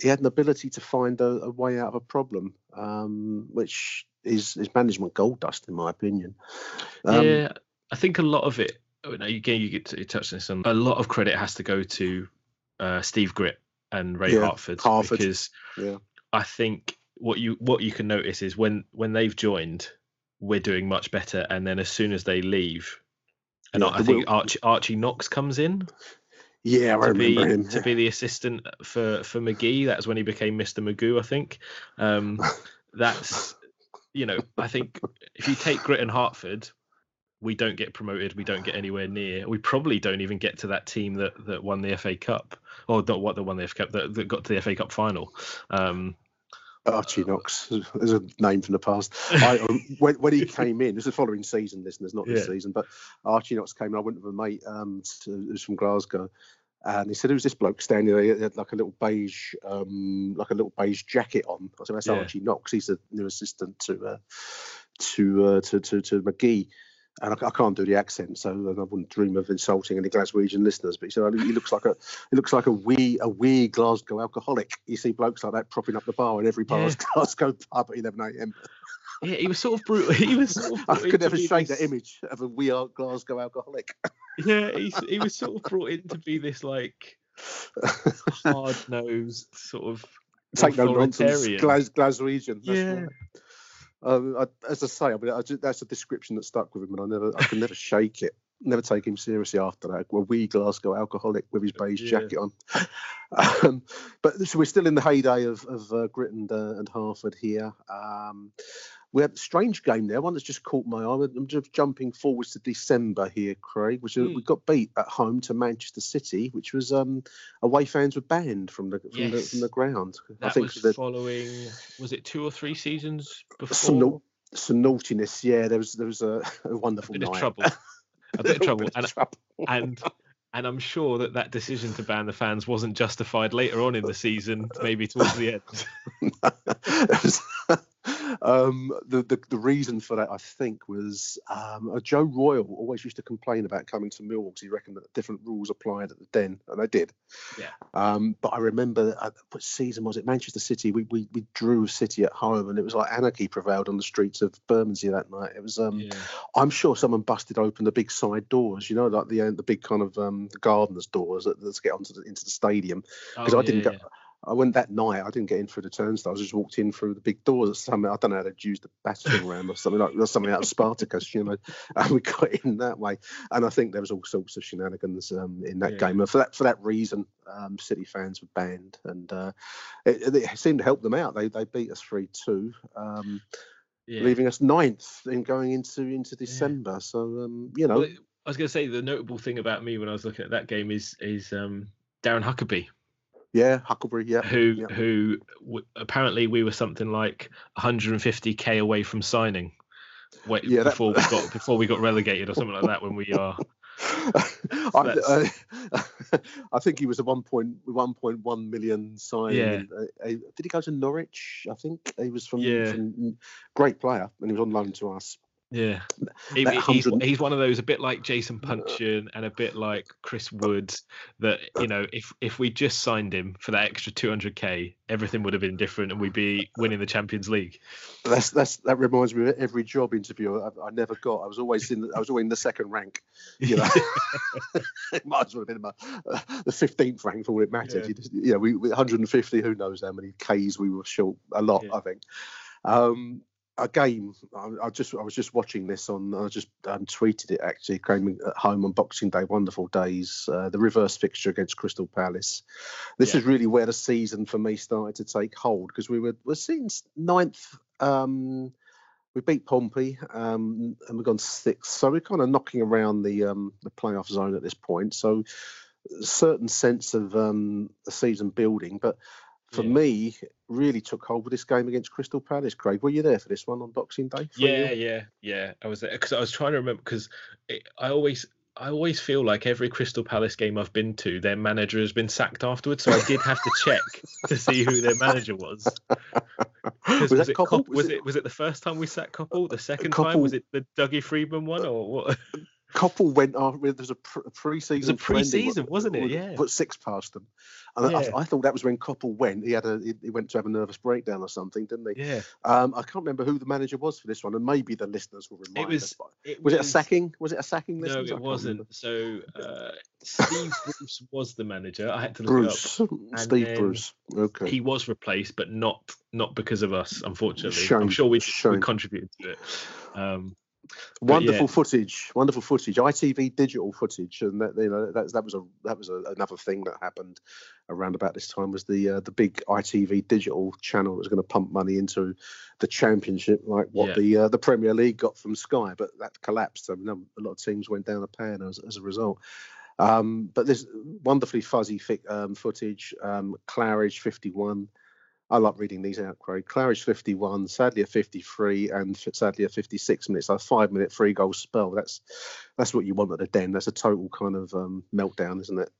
he had an ability to find a, a way out of a problem, um, which is is management gold dust, in my opinion. Um, yeah, I think a lot of it. Again, you get to you touch on this. On a lot of credit has to go to uh, Steve Gritt and Ray Yeah, Harford, Harford. because Yeah. I think what you what you can notice is when when they've joined, we're doing much better, and then as soon as they leave, and Yeah, I, the think Archie, Archie Knox comes in Yeah, I to be him. to be the assistant for for McGhee. That's when he became Mr. Magoo, I think. Um, that's you know, I think if you take Gritt and Harford, we don't get promoted. We don't get anywhere near. We probably don't even get to that team that that won the FA Cup, or not what that won the FA Cup that, that got to the FA Cup final. Um, Archie Knox is a name from the past. I, um, when, when he came in, this is the following season, listeners, not this Yeah. season, but Archie Knox came in. I went with a mate um, to, who's from Glasgow, and he said there was this bloke standing there. He had like a little beige, um, like a little beige jacket on. I said, "That's Yeah. Archie Knox. He's the new assistant to uh, to, uh, to to to McGhee." And I, I can't do the accent, so I wouldn't dream of insulting any Glaswegian listeners. But he said "Oh, he looks like a he looks like a wee a wee Glasgow alcoholic. You see blokes like that propping up the bar in every Yeah. Glasgow pub at 11 a.m. yeah, he was sort of brutal. He was sort of I could never shake this- that image of a wee old Glasgow alcoholic. Yeah, he was sort of brought in to be this like hard nosed sort of Take no nonsense. Glas- Glaswegian. That's Yeah. right. Um, I, as I say, I mean, I ju- that's a description that stuck with him, and I never, I could never shake it. Never take him seriously after that. A wee Glasgow alcoholic with his beige Yeah. jacket on. Um, but so we're still in the heyday of, of uh, Gritt and, uh, and Harford here. Um, we had a strange game there, one that's just caught my eye. I'm just jumping forwards to December here, Craig, which Hmm. we got beat at home to Manchester City, which was um, away fans were banned from the from, the, from the ground. I That think was the, following. Was it two or three seasons before? some, some naughtiness. Yeah, there was there was a, a a wonderful bit of trouble. A bit of trouble. bit of trouble. and and I'm sure that that decision to ban the fans wasn't justified later on in the season, maybe towards the end. um, the, the the reason for that, I think, was um, uh, Joe Royle always used to complain about coming to Millwall because he reckoned that different rules applied at the Den, and they did. Yeah. Um, but I remember uh, what season was it? Manchester City. We, we we drew City at home, and it was like anarchy prevailed on the streets of Bermondsey that night. It was. Um, Yeah. I'm sure someone busted open the big side doors. You know, like the uh, the big kind of um, gardeners doors that, that get onto the, into the stadium because Oh, I didn't yeah, go. I went that night. I didn't get in through the turnstiles. I just walked in through the big doors. Or something I don't know how they'd used the battering ram or something like or something out of Spartacus, you know. And we got in that way. And I think there was all sorts of shenanigans um, in that Yeah. game. And for that for that reason, um, City fans were banned, and uh, it, it seemed to help them out. They they beat us three two. Um, yeah. Leaving us ninth in going into into December, so um, you know, Well, I was going to say the notable thing about me when I was looking at that game is is um, Darren Huckerby, yeah, Huckleberry, yeah, who yeah. who w- apparently we were something like 150k away from signing. Wait, Yeah, that- before we got before we got relegated or something like that when we are. I, uh, I think he was a 1.1 million signing. Yeah. and, uh, uh, did he go to Norwich? I think he was from, Yeah. from great player, and he was on loan to us. Yeah, he, he's, he's one of those a bit like Jason Puncheon and a bit like Chris Woods that you know if if we just signed him for that extra 200k everything would have been different and we'd be winning the Champions League. That's that's that reminds me of every job interview I, I never got. I was always in the, I was always in the second rank. You know, it might as well have been my, uh, the fifteenth rank for all it mattered. Yeah. You, just, you know, we, we 150. Who knows how many Ks we were short? A lot, Yeah. I think. Um, a game. I, I just I was just watching this on. I just um, tweeted it actually. Came at home on Boxing Day. Wonderful days. Uh, the reverse fixture against Crystal Palace. This Yeah. is really where the season for me started to take hold because we were we're sitting s- ninth. Um, we beat Pompey um, and we've gone sixth, so we're kind of knocking around the um, the playoff zone at this point. So certain sense of um, the season building, but for Yeah. me, really took hold with this game against Crystal Palace. Craig, were you there for this one on Boxing Day? Yeah, you? yeah, yeah. I was there because I was trying to remember because I always. I always feel like every Crystal Palace game I've been to, their manager has been sacked afterwards. So I did have to check to see who their manager was. Was that it? Kopp- was it was it the first time we sacked Coppell? The second time was it the Dougie Freedman one or what? Uh, Coppell went off. There was a pre-season. It was a pre-season, wasn't it? Yeah. Put six past them, and Yeah. I, I thought that was when Coppell went. He had a he, went to have a nervous breakdown or something, didn't he? Yeah. Um, I can't remember who the manager was for this one, and maybe the listeners will remind was- us. It Was was it a sacking? Was it a sacking? No, listeners? It wasn't. So uh, Steve Bruce was the manager. I had to look Bruce, up. Steve Bruce. Okay. He was replaced, but not not because of us, unfortunately. Shame, I'm sure we, we contributed to it. Um, wonderful yeah. footage, wonderful footage, ITV digital footage, and that you know that that was a that was a, another thing that happened around about this time was the uh, the big ITV digital channel that was going to pump money into the championship, like what Yeah. the uh, the Premier League got from Sky, but that collapsed. I mean, a lot of teams went down the pan as, as a result. Um, but this wonderfully fuzzy thick, um, footage, um, Claridge 51. I like reading these out, Craig. Claridge 51, Sadlier 53, and Sadlier 56 minutes. A five minute free goal spell. That's that's what you want at a den. That's a total kind of um, meltdown, isn't it?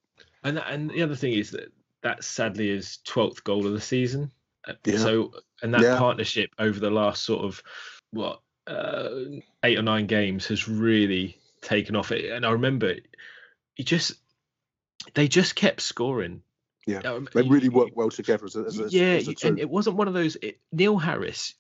and and the other thing is that that Sadlier's 12th goal of the season. Uh, Yeah. So and that Yeah. partnership over the last sort of what uh, eight or nine games has really taken off. It and I remember it just they just kept scoring. Yeah, Um, they really work well together as a, as a, yeah, as a and it wasn't one of those. It, Neil Harris,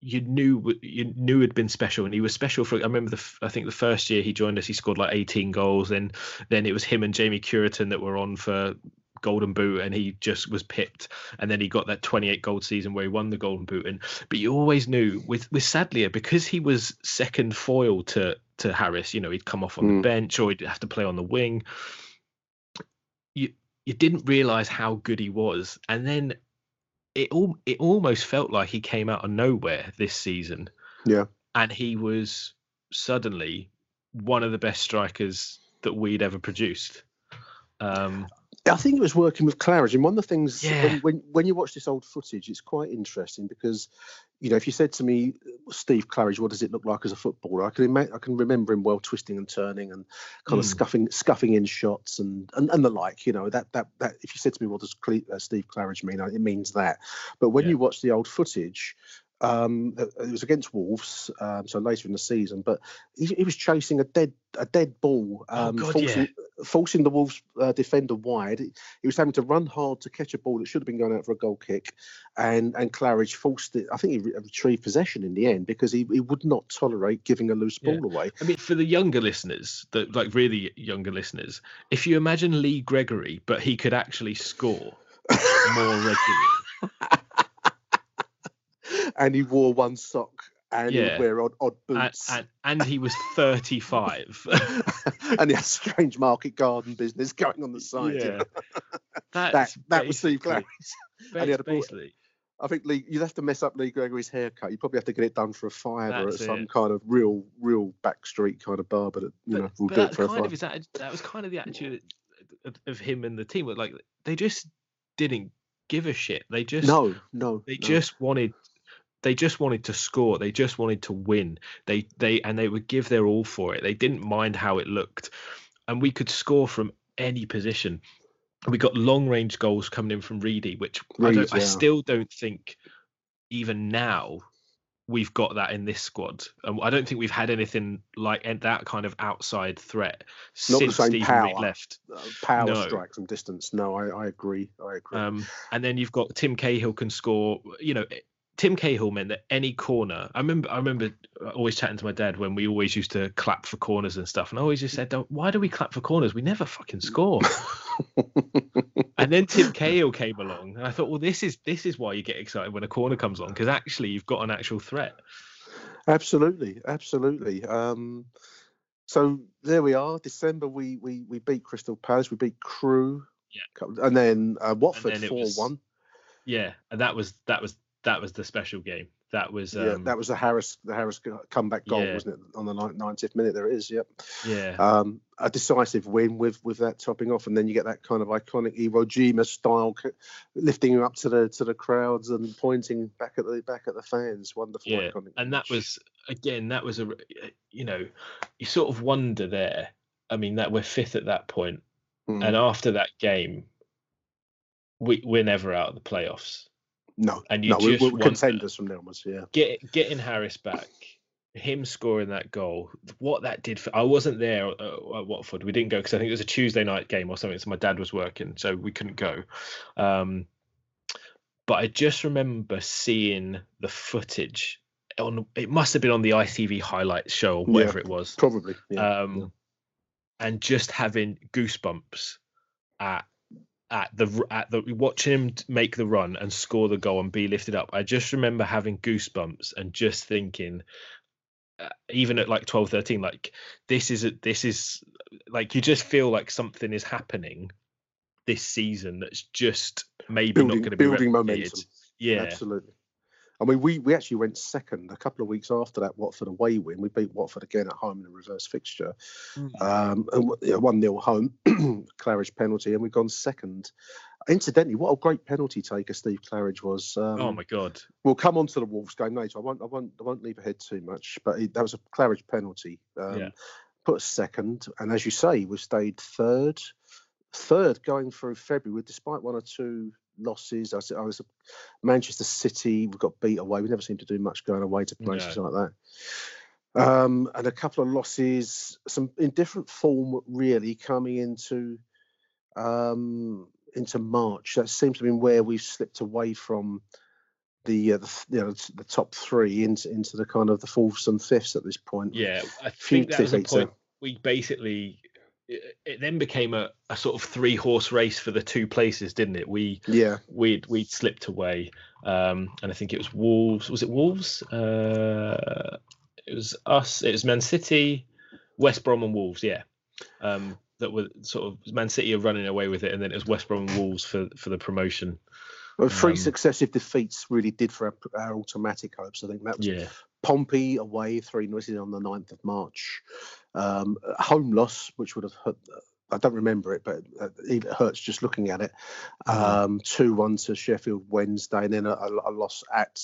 you knew you knew had been special, and he was special for. I remember the I think the first year he joined us, he scored like 18 goals. Then then it was him and Jamie Cureton that were on for Golden Boot, and he just was pipped. And then he got that 28 gold season where he won the Golden Boot. And but you always knew with with Sadlier because he was second foil to to Harris. You know, he'd come off on Mm. the bench or he'd have to play on the wing. You didn't realize how good he was, and then it all it almost felt like he came out of nowhere this season, yeah, and he was suddenly one of the best strikers that we'd ever produced. Um, I think it was working with Claridge, and one of the things Yeah. when, when when you watch this old footage, it's quite interesting because, you know, if you said to me, Steve Claridge, what does it look like as a footballer? I can ima- I can remember him well twisting and turning and kind of Mm. scuffing scuffing in shots and, and and the like. You know that that that if you said to me, what does Cle- uh, Steve Claridge mean? It means that. But when Yeah. you watch the old footage. Um, it it was against Wolves, um, so later in the season. But he, he was chasing a dead a dead ball, Oh, um, God, forcing, yeah. forcing the Wolves uh, defender wide. He was having to run hard to catch a ball that should have been going out for a goal kick, and and Claridge forced it. I think he re- retrieved possession in the end because he, he would not tolerate giving a loose Yeah. ball away. I mean, for the younger listeners, the like really younger listeners, if you imagine Lee Gregory, but he could actually score more regularly. and he wore one sock and he Yeah. would wear odd, odd boots. and, and he was 35. and he had a strange market garden business going on the side. yeah. that that was Steve Claridge. and he had a Basically, I think Lee, you'd have to mess up Lee Gregory's haircut. You'd probably have to get it done for a five or some it. kind of real, real backstreet kind of barber that you but, know will do it for a kind five. of his that was kind of the attitude of, of him and the team. Like they just didn't give a shit. They just no, no, they no. just wanted they just wanted to score they just wanted to win they they and they would give their all for it they didn't mind how it looked and we could score from any position we got long range goals coming in from Reedy which I, Reed, don't, I still don't think even now we've got that in this squad and I don't think we've had anything like that kind of outside threat Not the since same Stephen power. Left Uh, power No. strike from distance. No, I, I agree. I agree. Um, and then you've got Tim Cahill can score. You know, Tim Cahill meant that any corner. I remember. I remember always chatting to my dad when we always used to clap for corners and stuff. And I always just said, "Why do we clap for corners? We never fucking score." and then Tim Cahill came along, and I thought, "Well, this is this is why you get excited when a corner comes on because actually you've got an actual threat." absolutely, absolutely. Um, so there we are. December, we we we beat Crystal Palace. We beat Crewe. Yeah. And then uh, Watford four one. Yeah, and that was that was that was the special game. That was um, yeah, that was the Harris the Harris comeback goal, yeah. wasn't it? On the ninetieth minute, there it is. Yep. yeah. Um, a decisive win with with that topping off, and then you get that kind of iconic Iwo Jima style, lifting you up to the to the crowds and pointing back at the back at the fans. Wonderful, yeah and that was again that was a you know you sort of wonder there i mean that we're fifth at that point Mm. and after that game we we're never out of the playoffs no, and you no, we, just we're contenders from there onwards. Yeah, get getting harris back him scoring that goal, what that did for I wasn't there at, at Watford. We didn't go because I think it was a Tuesday night game or something. So my dad was working, so we couldn't go. Um, but I just remember seeing the footage on. It must have been on the ITV highlights show or whatever Yeah, it was. Probably. Yeah. Um, and just having goosebumps at at the at the watching him make the run and score the goal and be lifted up. I just remember having goosebumps and just thinking, uh, even at like 12, 13, like this is a, this is like you just feel like something is happening this season that's just maybe building, not going to be building replicated. momentum. Yeah, Absolutely. I mean, we, we actually went second a couple of weeks after that Watford away win. We beat Watford again at home in a reverse fixture. Um, and w- yeah, 1 0 home, Claridge penalty, and we've gone second. Incidentally, what a great penalty taker Steve Claridge was. Um, oh my god. We'll come on to the Wolves game later. I won't, I won't, I won't leave ahead too much, but it, that was a Claridge penalty. Um, Yeah. Put us second, and as you say, we stayed third, third going through February, despite one or two losses. I was, I was Manchester City. We got beat away. We never seem to do much going away to places No. like that. Um, and a couple of losses, some in different form, really coming into um, into March. That seems to be where we've slipped away from the uh, the, you know, the top three into into the kind of the fourths and fifths at this point. Yeah, I think that was there. point. We basically it, it then became a, a sort of three horse race for the two places, didn't it? We Yeah. we'd we'd slipped away, um, and I think it was Wolves. Was it Wolves? Uh, it was us. It was Man City, West Brom, and Wolves. Yeah, um, that were sort of Man City are running away with it, and then it was West Brom and Wolves for for the promotion. Well, three Um, successive defeats really did for our, our automatic hopes. I think that was Yeah, Pompey away, 3 0. On the 9th of March. Um, home loss, which would have hurt. I don't remember it, but uh, it hurts just looking at it. Um, 2 1 to Sheffield Wednesday, and then a, a, loss at.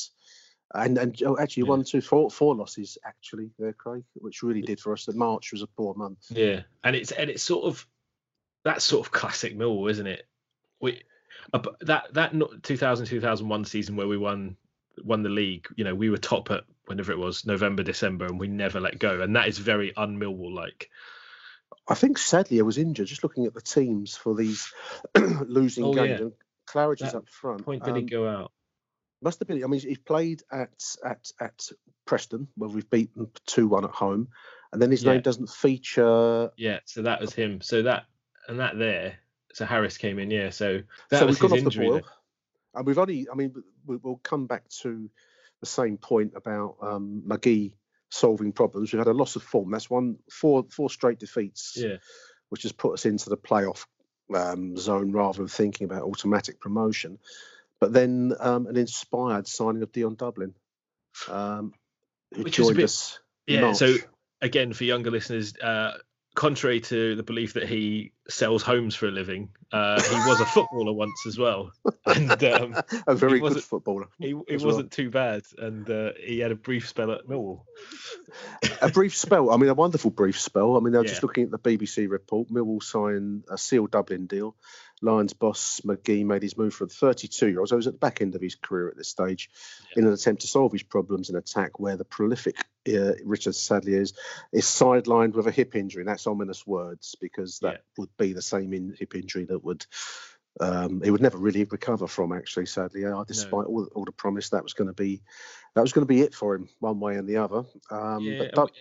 And, and oh, actually, Yeah. one, two, four, four losses actually there, Craig, which really did for us. The March was a poor month. yeah, and it's and it's sort of that's sort of classic Millwall, isn't it? We uh, that that no- 2000 2001 season where we won won the league. You know, we were top at whenever it was November December, and we never let go, and that is very un-Millwall like. I think Sadlier was injured just looking at the teams for these losing Oh, games. yeah. And Claridge is up front. Point did he Um, go out? Must have been. I mean, he played at at at Preston, where we've beaten two one at home, and then his Yeah. name doesn't feature. Yeah, so that was him. So that and that there. So Harris came in, yeah. So that so was we've his off the injury. boil, and we've only. I mean, we, we'll come back to the same point about um, McGhee solving problems. We've had a loss of form. That's one four four straight defeats, Yeah, which has put us into the playoff um, zone rather than thinking about automatic promotion. But then um, an inspired signing of Dion Dublin, um, who Which joined bit- us. yeah. So again, for younger listeners, uh, contrary to the belief that he sells homes for a living, uh, he was a footballer once as well, and um, a very good footballer. he, he wasn't too bad. And uh, he had a brief spell at Millwall. a brief spell. I mean, a wonderful brief spell. I mean, I was just looking at the BBC report. Millwall signed a Seal Dublin deal. Lions boss McGhee made his move from 32 year old. So he was at the back end of his career at this stage in an attempt to solve his problems in attack, where the prolific uh, Richard Sadlier is, is sidelined with a hip injury. And that's ominous words because that Yeah. would be the same in, hip injury that would. Um, he would never really recover from, actually. Sadly, uh, despite all, all the promise that was going to be, that was going to be it for him, one way and the other. Um, yeah, but we,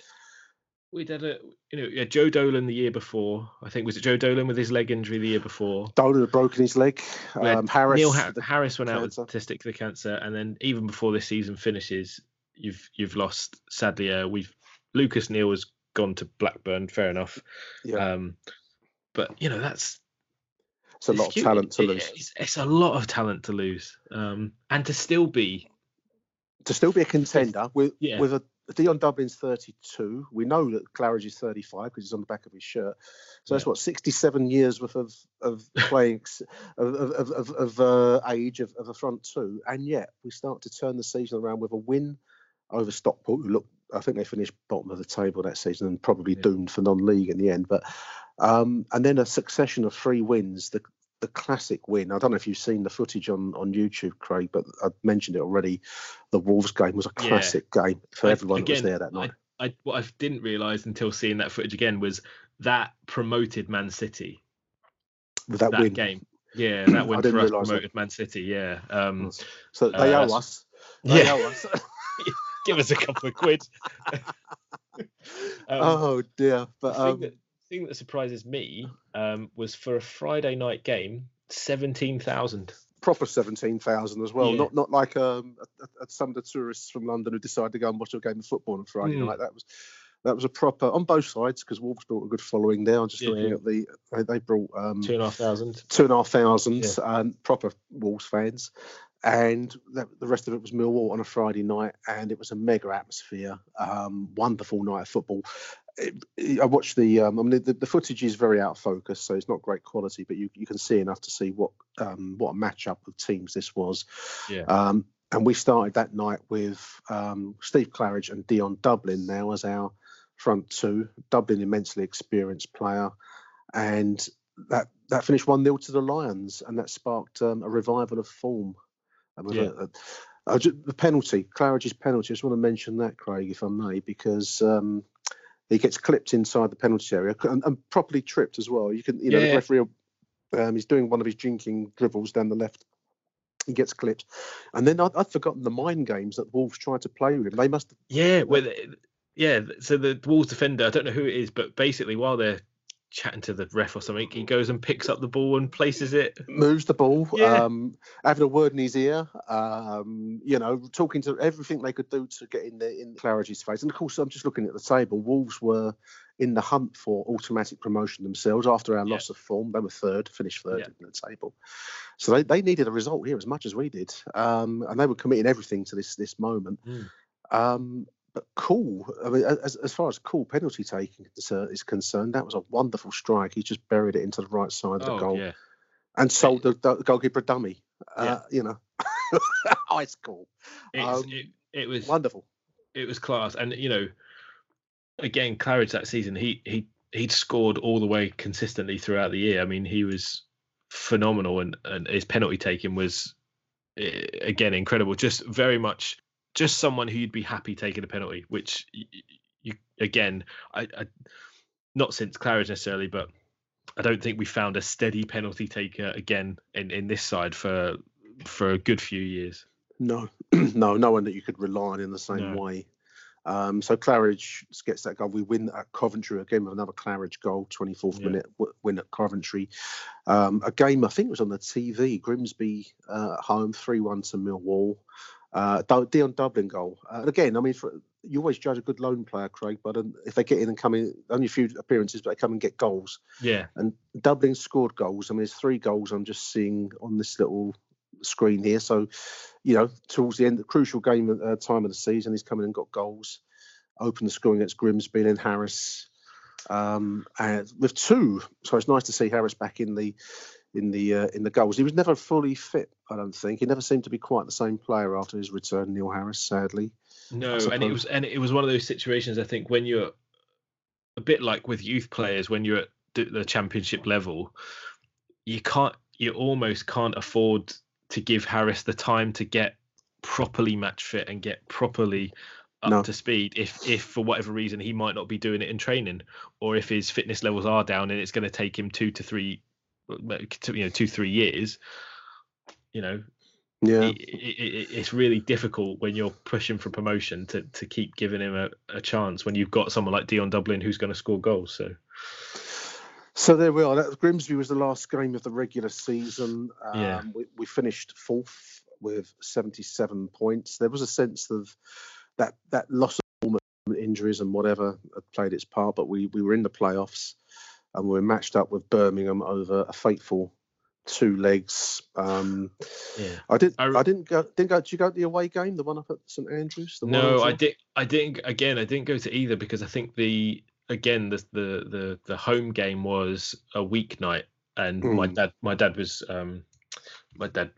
we'd had a you know yeah, Joe Dolan the year before. I think was it Joe Dolan with his leg injury the year before. Dolan had broken his leg. Um, Harris, Neil ha- Harris went out cancer. with testicular cancer, and then even before this season finishes, you've you've lost. Sadly, uh, we've Lucas Neill has gone to Blackburn. Fair enough. yeah, Um, but you know that's it's a lot of it's- talent to lose. It's, it's a lot of talent to lose, um, and to still be To still be a contender with Yeah. with a Dion Dublin's 32. We know that Claridge is 35 because he's on the back of his shirt. So that's what 67 years worth of of playing of of, of, of, of uh, age of, of the front two, and yet we start to turn the season around with a win over Stockport, who look. I think they finished bottom of the table that season and probably Yeah. doomed for non-league in the end. But um, and then a succession of three wins. The the classic win. I don't know if you've seen the footage on on YouTube, Craig, but I mentioned it already. The Wolves game was a Yeah. classic game for I- everyone that was there that night. I what I didn't realise until seeing that footage again was that promoted Man City. With that, that win. game. Yeah, that win I for us realise that. promoted Man City. Yeah. Um, So they Uh, owe us. They Yeah. owe us. give us a couple of quid. um, oh dear. But the thing, um, that, thing that surprises me um, was for a Friday night game, seventeen thousand. proper seventeen thousand as well. Yeah. Not not like um a- a- some of the tourists from London who decided to go and watch a game of football on Friday Mm. night. That was that was a proper on both sides because Wolves built a good following there. I'm just Yeah, looking yeah. at the they, they brought um Two and a half thousand. two and a half thousand um, proper Wolves fans, and the, the rest of it was Millwall on a Friday night, and it was a mega atmosphere, um, wonderful night of football. I watched the, um, I mean, the, the footage is very out of focus, so it's not great quality, but you, you can see enough to see what um, what a matchup of teams this was. Yeah. Um, and we started that night with um, Steve Claridge and Dion Dublin now as our front two. Dublin, immensely experienced player, and that that finished one 0 to the Lions, and that sparked um, a revival of form. Yeah. a- a- ju- the penalty, Claridge's penalty. I just want to mention that, Craig, if I may, because um, he gets clipped inside the penalty area and, and properly tripped as well. You can, you know, the Yeah. referee, um, he's doing one of his drinking dribbles down the left. He gets clipped, and then I'd, I'd forgotten the mind games that Wolves tried to play with him. They must Yeah, well, yeah. So the Wolves defender, I don't know who it is, but basically while they're chatting to the ref or something, he goes and picks up the ball and places it. moves the ball, Yeah. um, having a word in his ear, um, you know, talking to everything they could do to get in the in Claridge's face. And of course, I'm just looking at the table. Wolves were in the hunt for automatic promotion themselves after our Yeah. loss of form. They were third, finished third Yeah. in the table. So they, they needed a result here as much as we did, um, and they were committing everything to this this moment. Mm. Um, cool. I mean, as, as far as cool penalty taking is, uh, concerned, that was a wonderful strike. He just buried it into the right side of the Oh, goal yeah. and sold the, the goalkeeper a dummy. Uh, Yeah. You know, it's cool, Um, it, it was wonderful. it was class, and you know, again, Claridge that season, he he he'd scored all the way consistently throughout the year. I mean, he was phenomenal, and and his penalty taking was eh, again incredible. Just very much, just someone who you'd be happy taking a penalty. Which you, you again, I, I not since Claridge necessarily, but I don't think we found a steady penalty taker again in in this side for for a good few years. No, no, no one that you could rely on in the same No. way. Um, so Claridge gets that goal. We win at Coventry again with another Claridge goal, 24th Yeah. minute w- win at Coventry. Um, a game I think it was on the TV. Grimsby uh, at home, 3-1 to Millwall. Uh, Dion Dublin goal. Uh, and again, I mean, for, you always judge a good loan player, Craig, but um, if they get in and come in, only a few appearances, but they come and get goals. Yeah, And Dublin scored goals. I mean, there's three goals I'm just seeing on this little screen here. So, you know, towards the end, the crucial game uh, time of the season, he's come in and got goals. Opened the scoring against Grimsby and Harris, um, and with two. So it's nice to see Harris back in the in the uh, in the goals. He was never fully fit, I don't think. He never seemed to be quite the same player after his return, Neil Harris, sadly. No, and it was and it was one of those situations. I think when you're a bit like with youth players, when you're at the, championship level, you can't, you almost can't afford to give Harris the time to get properly match fit and get properly up No. to speed. If if for whatever reason he might not be doing it in training, or if his fitness levels are down and it's going to take him two to three, you know, two three years. You know, Yeah. it, it, it, it's really difficult when you're pushing for promotion to, to keep giving him a, a chance when you've got someone like Dion Dublin who's going to score goals. So So there we are. That Grimsby was the last game of the regular season. Um, Yeah. we, we finished fourth with 77 points. There was a sense of that that loss of injuries and whatever had played its part, but we we were in the playoffs and we were matched up with Birmingham over a fateful two legs. Um, yeah. I did. I, I, didn't go. Didn't go. Did you go to the away game, the one up at St Andrews? The No, I did. I didn't. Again, I didn't go to either because I think the again the the the, the home game was a weeknight, and my Mm. dad my dad was um my dad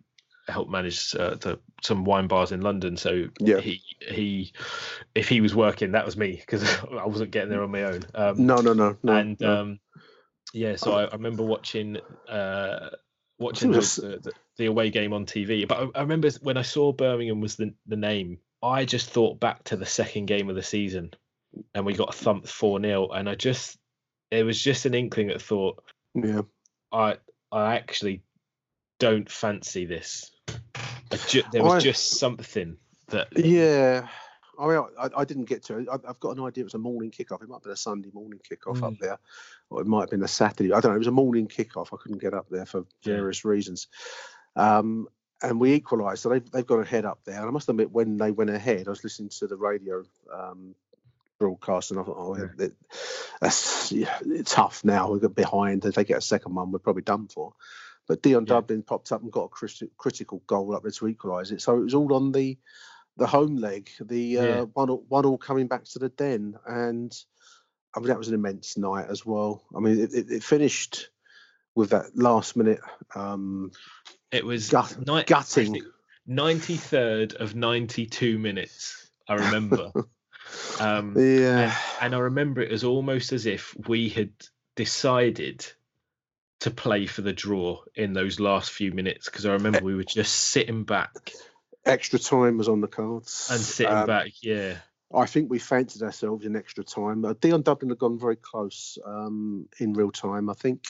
helped manage uh, the, some wine bars in London, so Yeah. he he if he was working, that was me because I wasn't getting there on my own. Um, No, no, no, no. and no. um yeah so I, I remember watching uh watching the, the, the away game on tv but I, I remember when i saw birmingham was the, the name i just thought back to the second game of the season and we got thumped four 0 and I just it was just an inkling that thought, yeah, I I actually don't fancy this. Ju- there was I, just something that yeah. I mean, I, I didn't get to it. I, have got an idea. It was a morning kickoff. It might have been a Sunday morning kickoff mm. up there, or it might have been a Saturday. I don't know. It was a morning kickoff. I couldn't get up there for various yeah. reasons. Um, and we equalised. So they've, they've got ahead up there. And I must admit, when they went ahead, I was listening to the radio um, broadcast and I thought, oh, yeah. it, that's yeah, it's tough now. We got behind. If they get a second one, we're probably done for. But Dion yeah. Dublin popped up and got a crit- critical goal up there to equalise it. So it was all on the the home leg, the uh, one one all coming back to the den, and I mean that was an immense night as well. I mean it, it, it finished with that last minute um, it was gut, ni- gutting. 93rd of 92 minutes, I remember. um, yeah. And, and I remember it was almost as if we had decided to play for the draw in those last few minutes because I remember we were just sitting back. Extra time was on the cards. And sitting um, back, yeah. I think we fancied ourselves in extra time. Uh, Dion Dublin had gone very close um, in real time. I think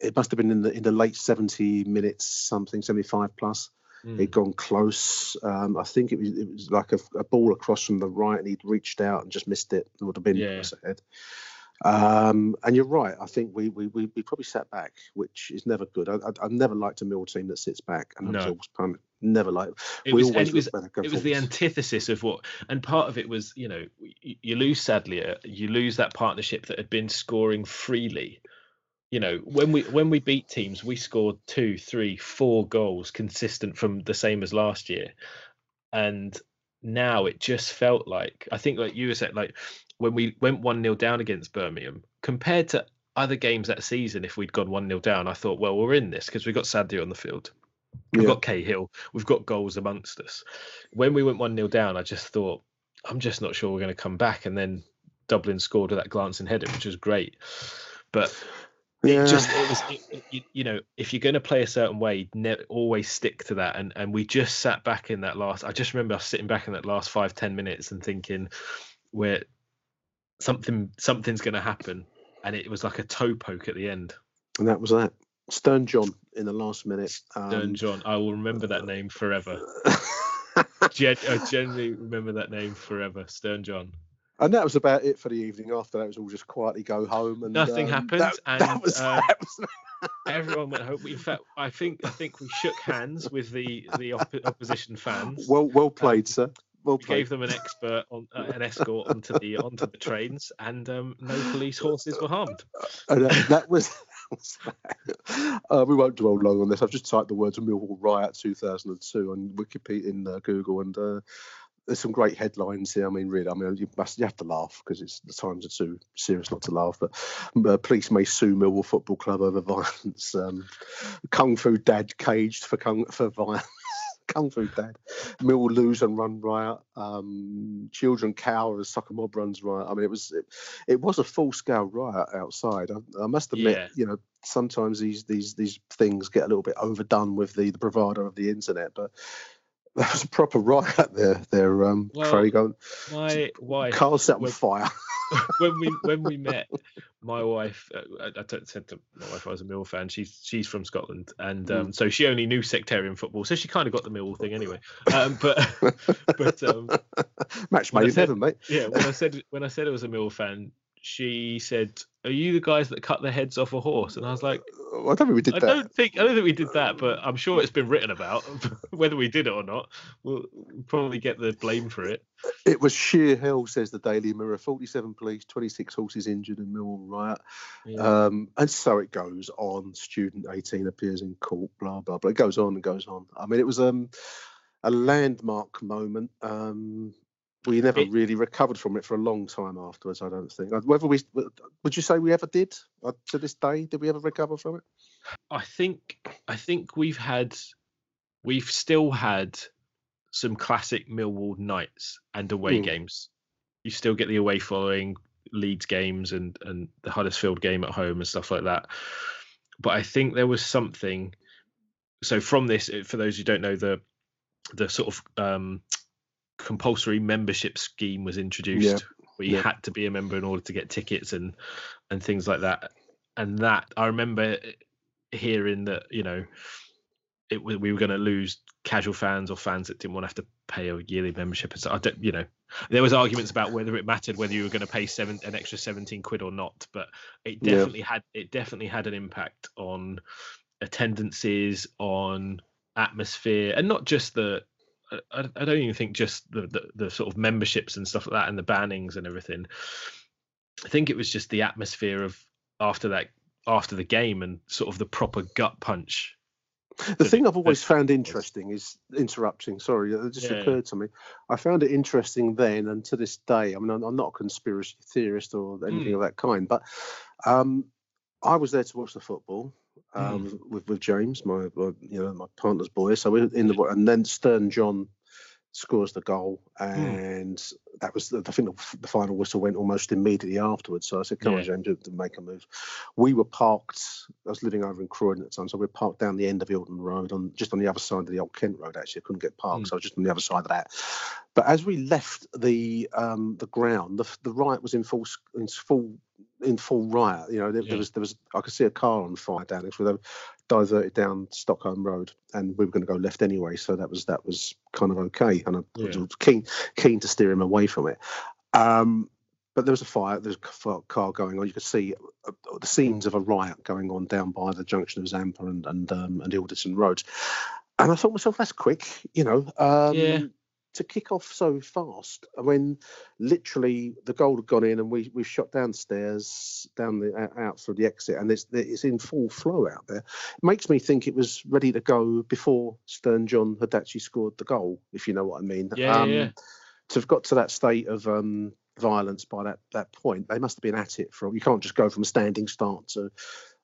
it must have been in the in the late 70 minutes, something 75 plus. Mm. He'd gone close. Um, I think it was it was like a, a, ball across from the right, and he'd reached out and just missed it. It would have been yeah. ahead. Um, and you're right. I think we, we we we probably sat back, which is never good. I, I, have never liked a Mill team that sits back and no. absorbs punishment. Never liked. It we was, always it was, it was the antithesis of what, and part of it was, you know, you, you lose sadly, uh, you lose that partnership that had been scoring freely you know when we when we beat teams we scored two three four goals consistent from the same as last year and now it just felt like i think like you said like when we went 1-0 down against birmingham compared to other games that season if we'd gone 1-0 down i thought well we're in this because we've got Sadlier on the field we've yeah. got cahill we've got goals amongst us when we went 1-0 down i just thought i'm just not sure we're going to come back and then dublin scored with that glancing header which was great but yeah. It just it was it, it, you know if you're going to play a certain way, ne- always stick to that. And and we just sat back in that last. I just remember us sitting back in that last five ten minutes and thinking, where something something's going to happen, and it was like a toe poke at the end. And that was that. Stern John in the last minute. Um, Stern John, I will remember that name forever. Gen- I genuinely remember that name forever. Stern John and that was about it for the evening. After that, it was all just quietly go home and nothing um, happened. That, and that was, uh, that was... everyone went home. In fact, I think I think we shook hands with the the op- opposition fans. Well, well played, um, sir. Well. Gave them an expert on uh, an escort onto the onto the trains, and um, no police horses were harmed. And uh, that was. Uh, we won't dwell long on this. I've just typed the words Millwall Riot 2002 on Wikipedia in uh, Google, and uh, there's some great headlines here. I mean, really, I mean, you must you have to laugh because it's the times are too serious not to laugh. But uh, police may sue Millwall Football Club over violence. Um, Kung Fu Dad caged for kung for violence. Kung Fu Dad. Millwall lose and run riot. Um, children cower as soccer mob runs riot. I mean, it was it, it was a full scale riot outside. I, I must admit, yeah. you know, sometimes these these these things get a little bit overdone with the, the bravado of the internet, but that was a proper riot there, there, um, well, Craig. My wife, car set on fire. when we when we met, my wife, uh, I, I said to my wife I was a Mill fan. She's she's from Scotland, and um, mm. so she only knew sectarian football, so she kind of got the Mill thing anyway. Um, but but um, match made in heaven, mate. Yeah, when I said when I said I was a Mill fan, she said, "Are you the guys that cut the heads off a horse?" And I was like, "I don't think we did I that." don't think I don't think we did that, but I'm sure it's been written about. Whether we did it or not, we'll probably get the blame for it. It was sheer hell, says the Daily Mirror. 47 police, 26 horses injured in Millwall riot, yeah. um, and so it goes on. Student 18 appears in court. Blah blah blah. It goes on and goes on. I mean, it was um, a landmark moment. Um, we never it, really recovered from it for a long time afterwards. I don't think. Whether we would you say we ever did uh, to this day? Did we ever recover from it? I think I think we've had we've still had some classic Millwall nights and away mm. games. You still get the away following Leeds games and and the Huddersfield game at home and stuff like that. But I think there was something. So from this, for those who don't know, the the sort of um, compulsory membership scheme was introduced where you Yeah. had to be a member in order to get tickets and and things like that. And that I remember hearing that you know it we we were going to lose casual fans or fans that didn't want to have to pay a yearly membership and so I don't you know there was arguments about whether it mattered whether you were going to pay seven an extra 17 quid or not but it Yeah. definitely had it definitely had an impact on attendances on atmosphere and not just the I, I don't even think just the, the the sort of memberships and stuff like that and the bannings and everything I think it was just the atmosphere of after that after the game and sort of the proper gut punch The thing I've always found interesting is interrupting. Sorry, it just yeah. occurred to me. I found it interesting then and to this day. I mean, I'm, I'm not a conspiracy theorist or anything Mm. of that kind, but um, I was there to watch the football um, with with James, my, my you know my partner's boy. So we're in the and then Stern John scores the goal, and that was the, I think the, the final whistle went almost immediately afterwards. So I said, "Come on, James, to, to make a move." We were parked. I was living over in Croydon at the time, so we were parked down the end of Ilderton Road, on just on the other side of the old Kent Road. Actually, I couldn't get parked, Mm. so I was just on the other side of that. But as we left the um, the ground, the, the riot was in full in full in full riot. You know, there, Yeah. there was there was I could see a car on fire down there. So they diverted down Stockholm Road, and we were going to go left anyway. So that was that was kind of okay, and I was Yeah. keen keen to steer him away from it. Um, but there was a fire. There was a car going on. You could see uh, the scenes of a riot going on down by the junction of Zampa and and um, and Ilderton roads. And I thought to myself, that's quick, you know. Um, Yeah. To kick off so fast, when literally the goal had gone in and we we shot downstairs, down the out- through the exit, and it's it's in full flow out there. It makes me think it was ready to go before Stern John had actually scored the goal, if you know what I mean. Yeah, yeah, yeah. To have got to that state of um, violence by that that point, they must have been at it for. You can't just go from a standing start to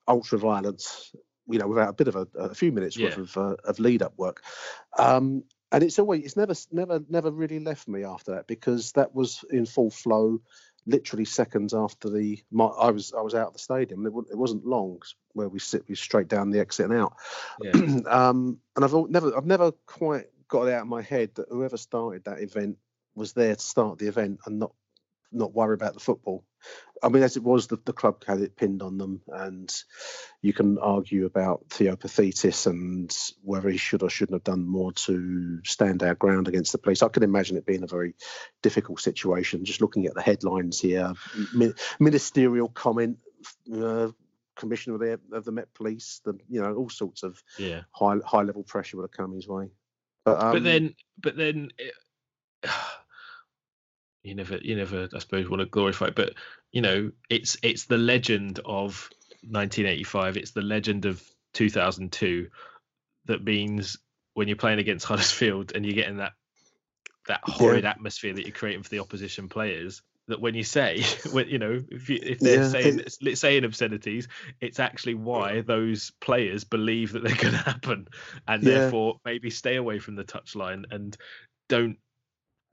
ultra violence, you know, without a bit of a, a few minutes worth of uh, of lead up work. Um, and it's always it's never never never really left me after that because that was in full flow literally seconds after the my, I was I was out of the stadium. It, it wasn't long where we sit we straight down the exit and out. Yeah. um, and I've never I've never quite got it out of my head that whoever started that event was there to start the event and not not worry about the football. I mean, as it was, the, the club had it pinned on them, and you can argue about Theo Paphitis and whether he should or shouldn't have done more to stand our ground against the police. I can imagine it being a very difficult situation. Just looking at the headlines here, mi- ministerial comment, uh, commissioner of the, of the Met Police, the you know all sorts of yeah high high level pressure would have come his way. But, um, but then but then it, you never you never i suppose want to glorify it but you know it's it's the legend of 1985 it's the legend of 2002 that means when you're playing against Huddersfield and you're getting that that horrid atmosphere that you're creating for the opposition players that when you say when you know if you, if they're Yeah, saying it- it's saying obscenities it's actually why those players believe that they're going to happen and Yeah. therefore maybe stay away from the touchline and don't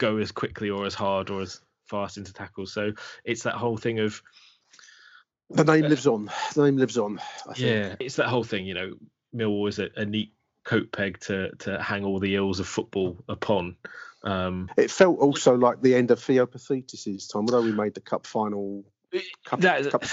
go as quickly or as hard or as fast into tackles so it's that whole thing of the name lives on. The name lives on. I think. yeah it's that whole thing you know Millwall is a, a neat coat peg to to hang all the ills of football upon um It felt also like the end of Theo Paphitis' time, although we made the cup final. Cup, That- cup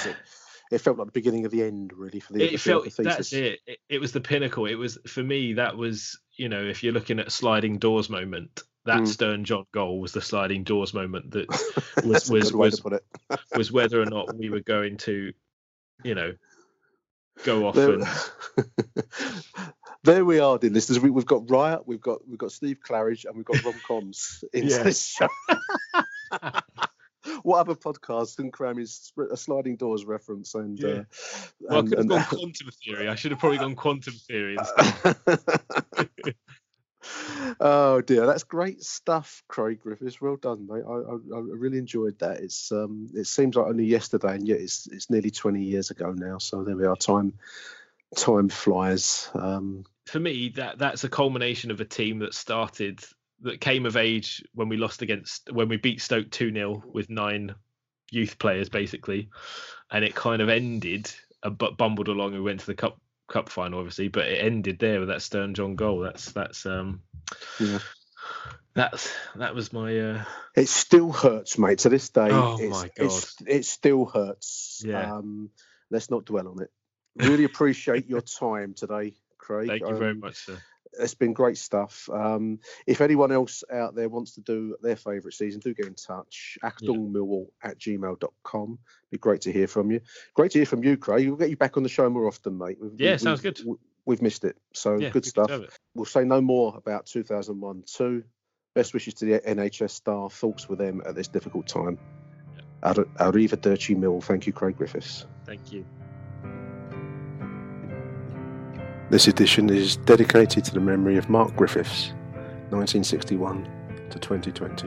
it, felt like the beginning of the end, really, for the, the it felt Theo that's it. it it was the pinnacle it was for me that was you know if you're looking at sliding doors moment that Mm. stern john goal was the sliding doors moment that was was was, was whether or not we were going to you know go off There, and there we are, dear listeners. We, we've got Riot, we've got we've got Steve Claridge, and we've got Rom Coms in this show. what other podcast can cram his a sliding doors reference and Yeah. uh, well, I could have and- gone quantum theory. I should have probably gone quantum theory instead. Oh dear, that's great stuff, Craig Griffiths. Well done, mate. I, I, I really enjoyed that. It's um, it seems like only yesterday, and yet it's it's nearly twenty years ago now. So there we are. Time time flies. Um, For me, that that's a culmination of a team that started that came of age when we lost against when we beat Stoke two 0 with nine youth players basically, and it kind of ended. Uh, but bumbled along. We went to the cup cup final, obviously, but it ended there with that Stern John goal. That's that's um Yeah. That's that was my. Uh... It still hurts, mate. To this day, Oh, it's, my God. it's, it still hurts. Yeah. Um, let's not dwell on it. Really appreciate your time today, Craig. Thank you very Um, much, sir. It's been great stuff. Um, if anyone else out there wants to do their favourite season, do get in touch. Achtungmillwall at gmail.com. It'd be great to hear from you. Great to hear from you, Craig. We'll get you back on the show more often, mate. We've, Yeah, we've- sounds we've- good. we- We've missed it. So Yeah, good stuff. We'll say no more about 2001 2. Best wishes to the NHS staff. Thoughts with them at this difficult time. Ar- Arrivederci Mill. Thank you, Craig Griffiths. Thank you. This edition is dedicated to the memory of Mark Griffiths, 1961 to 2020.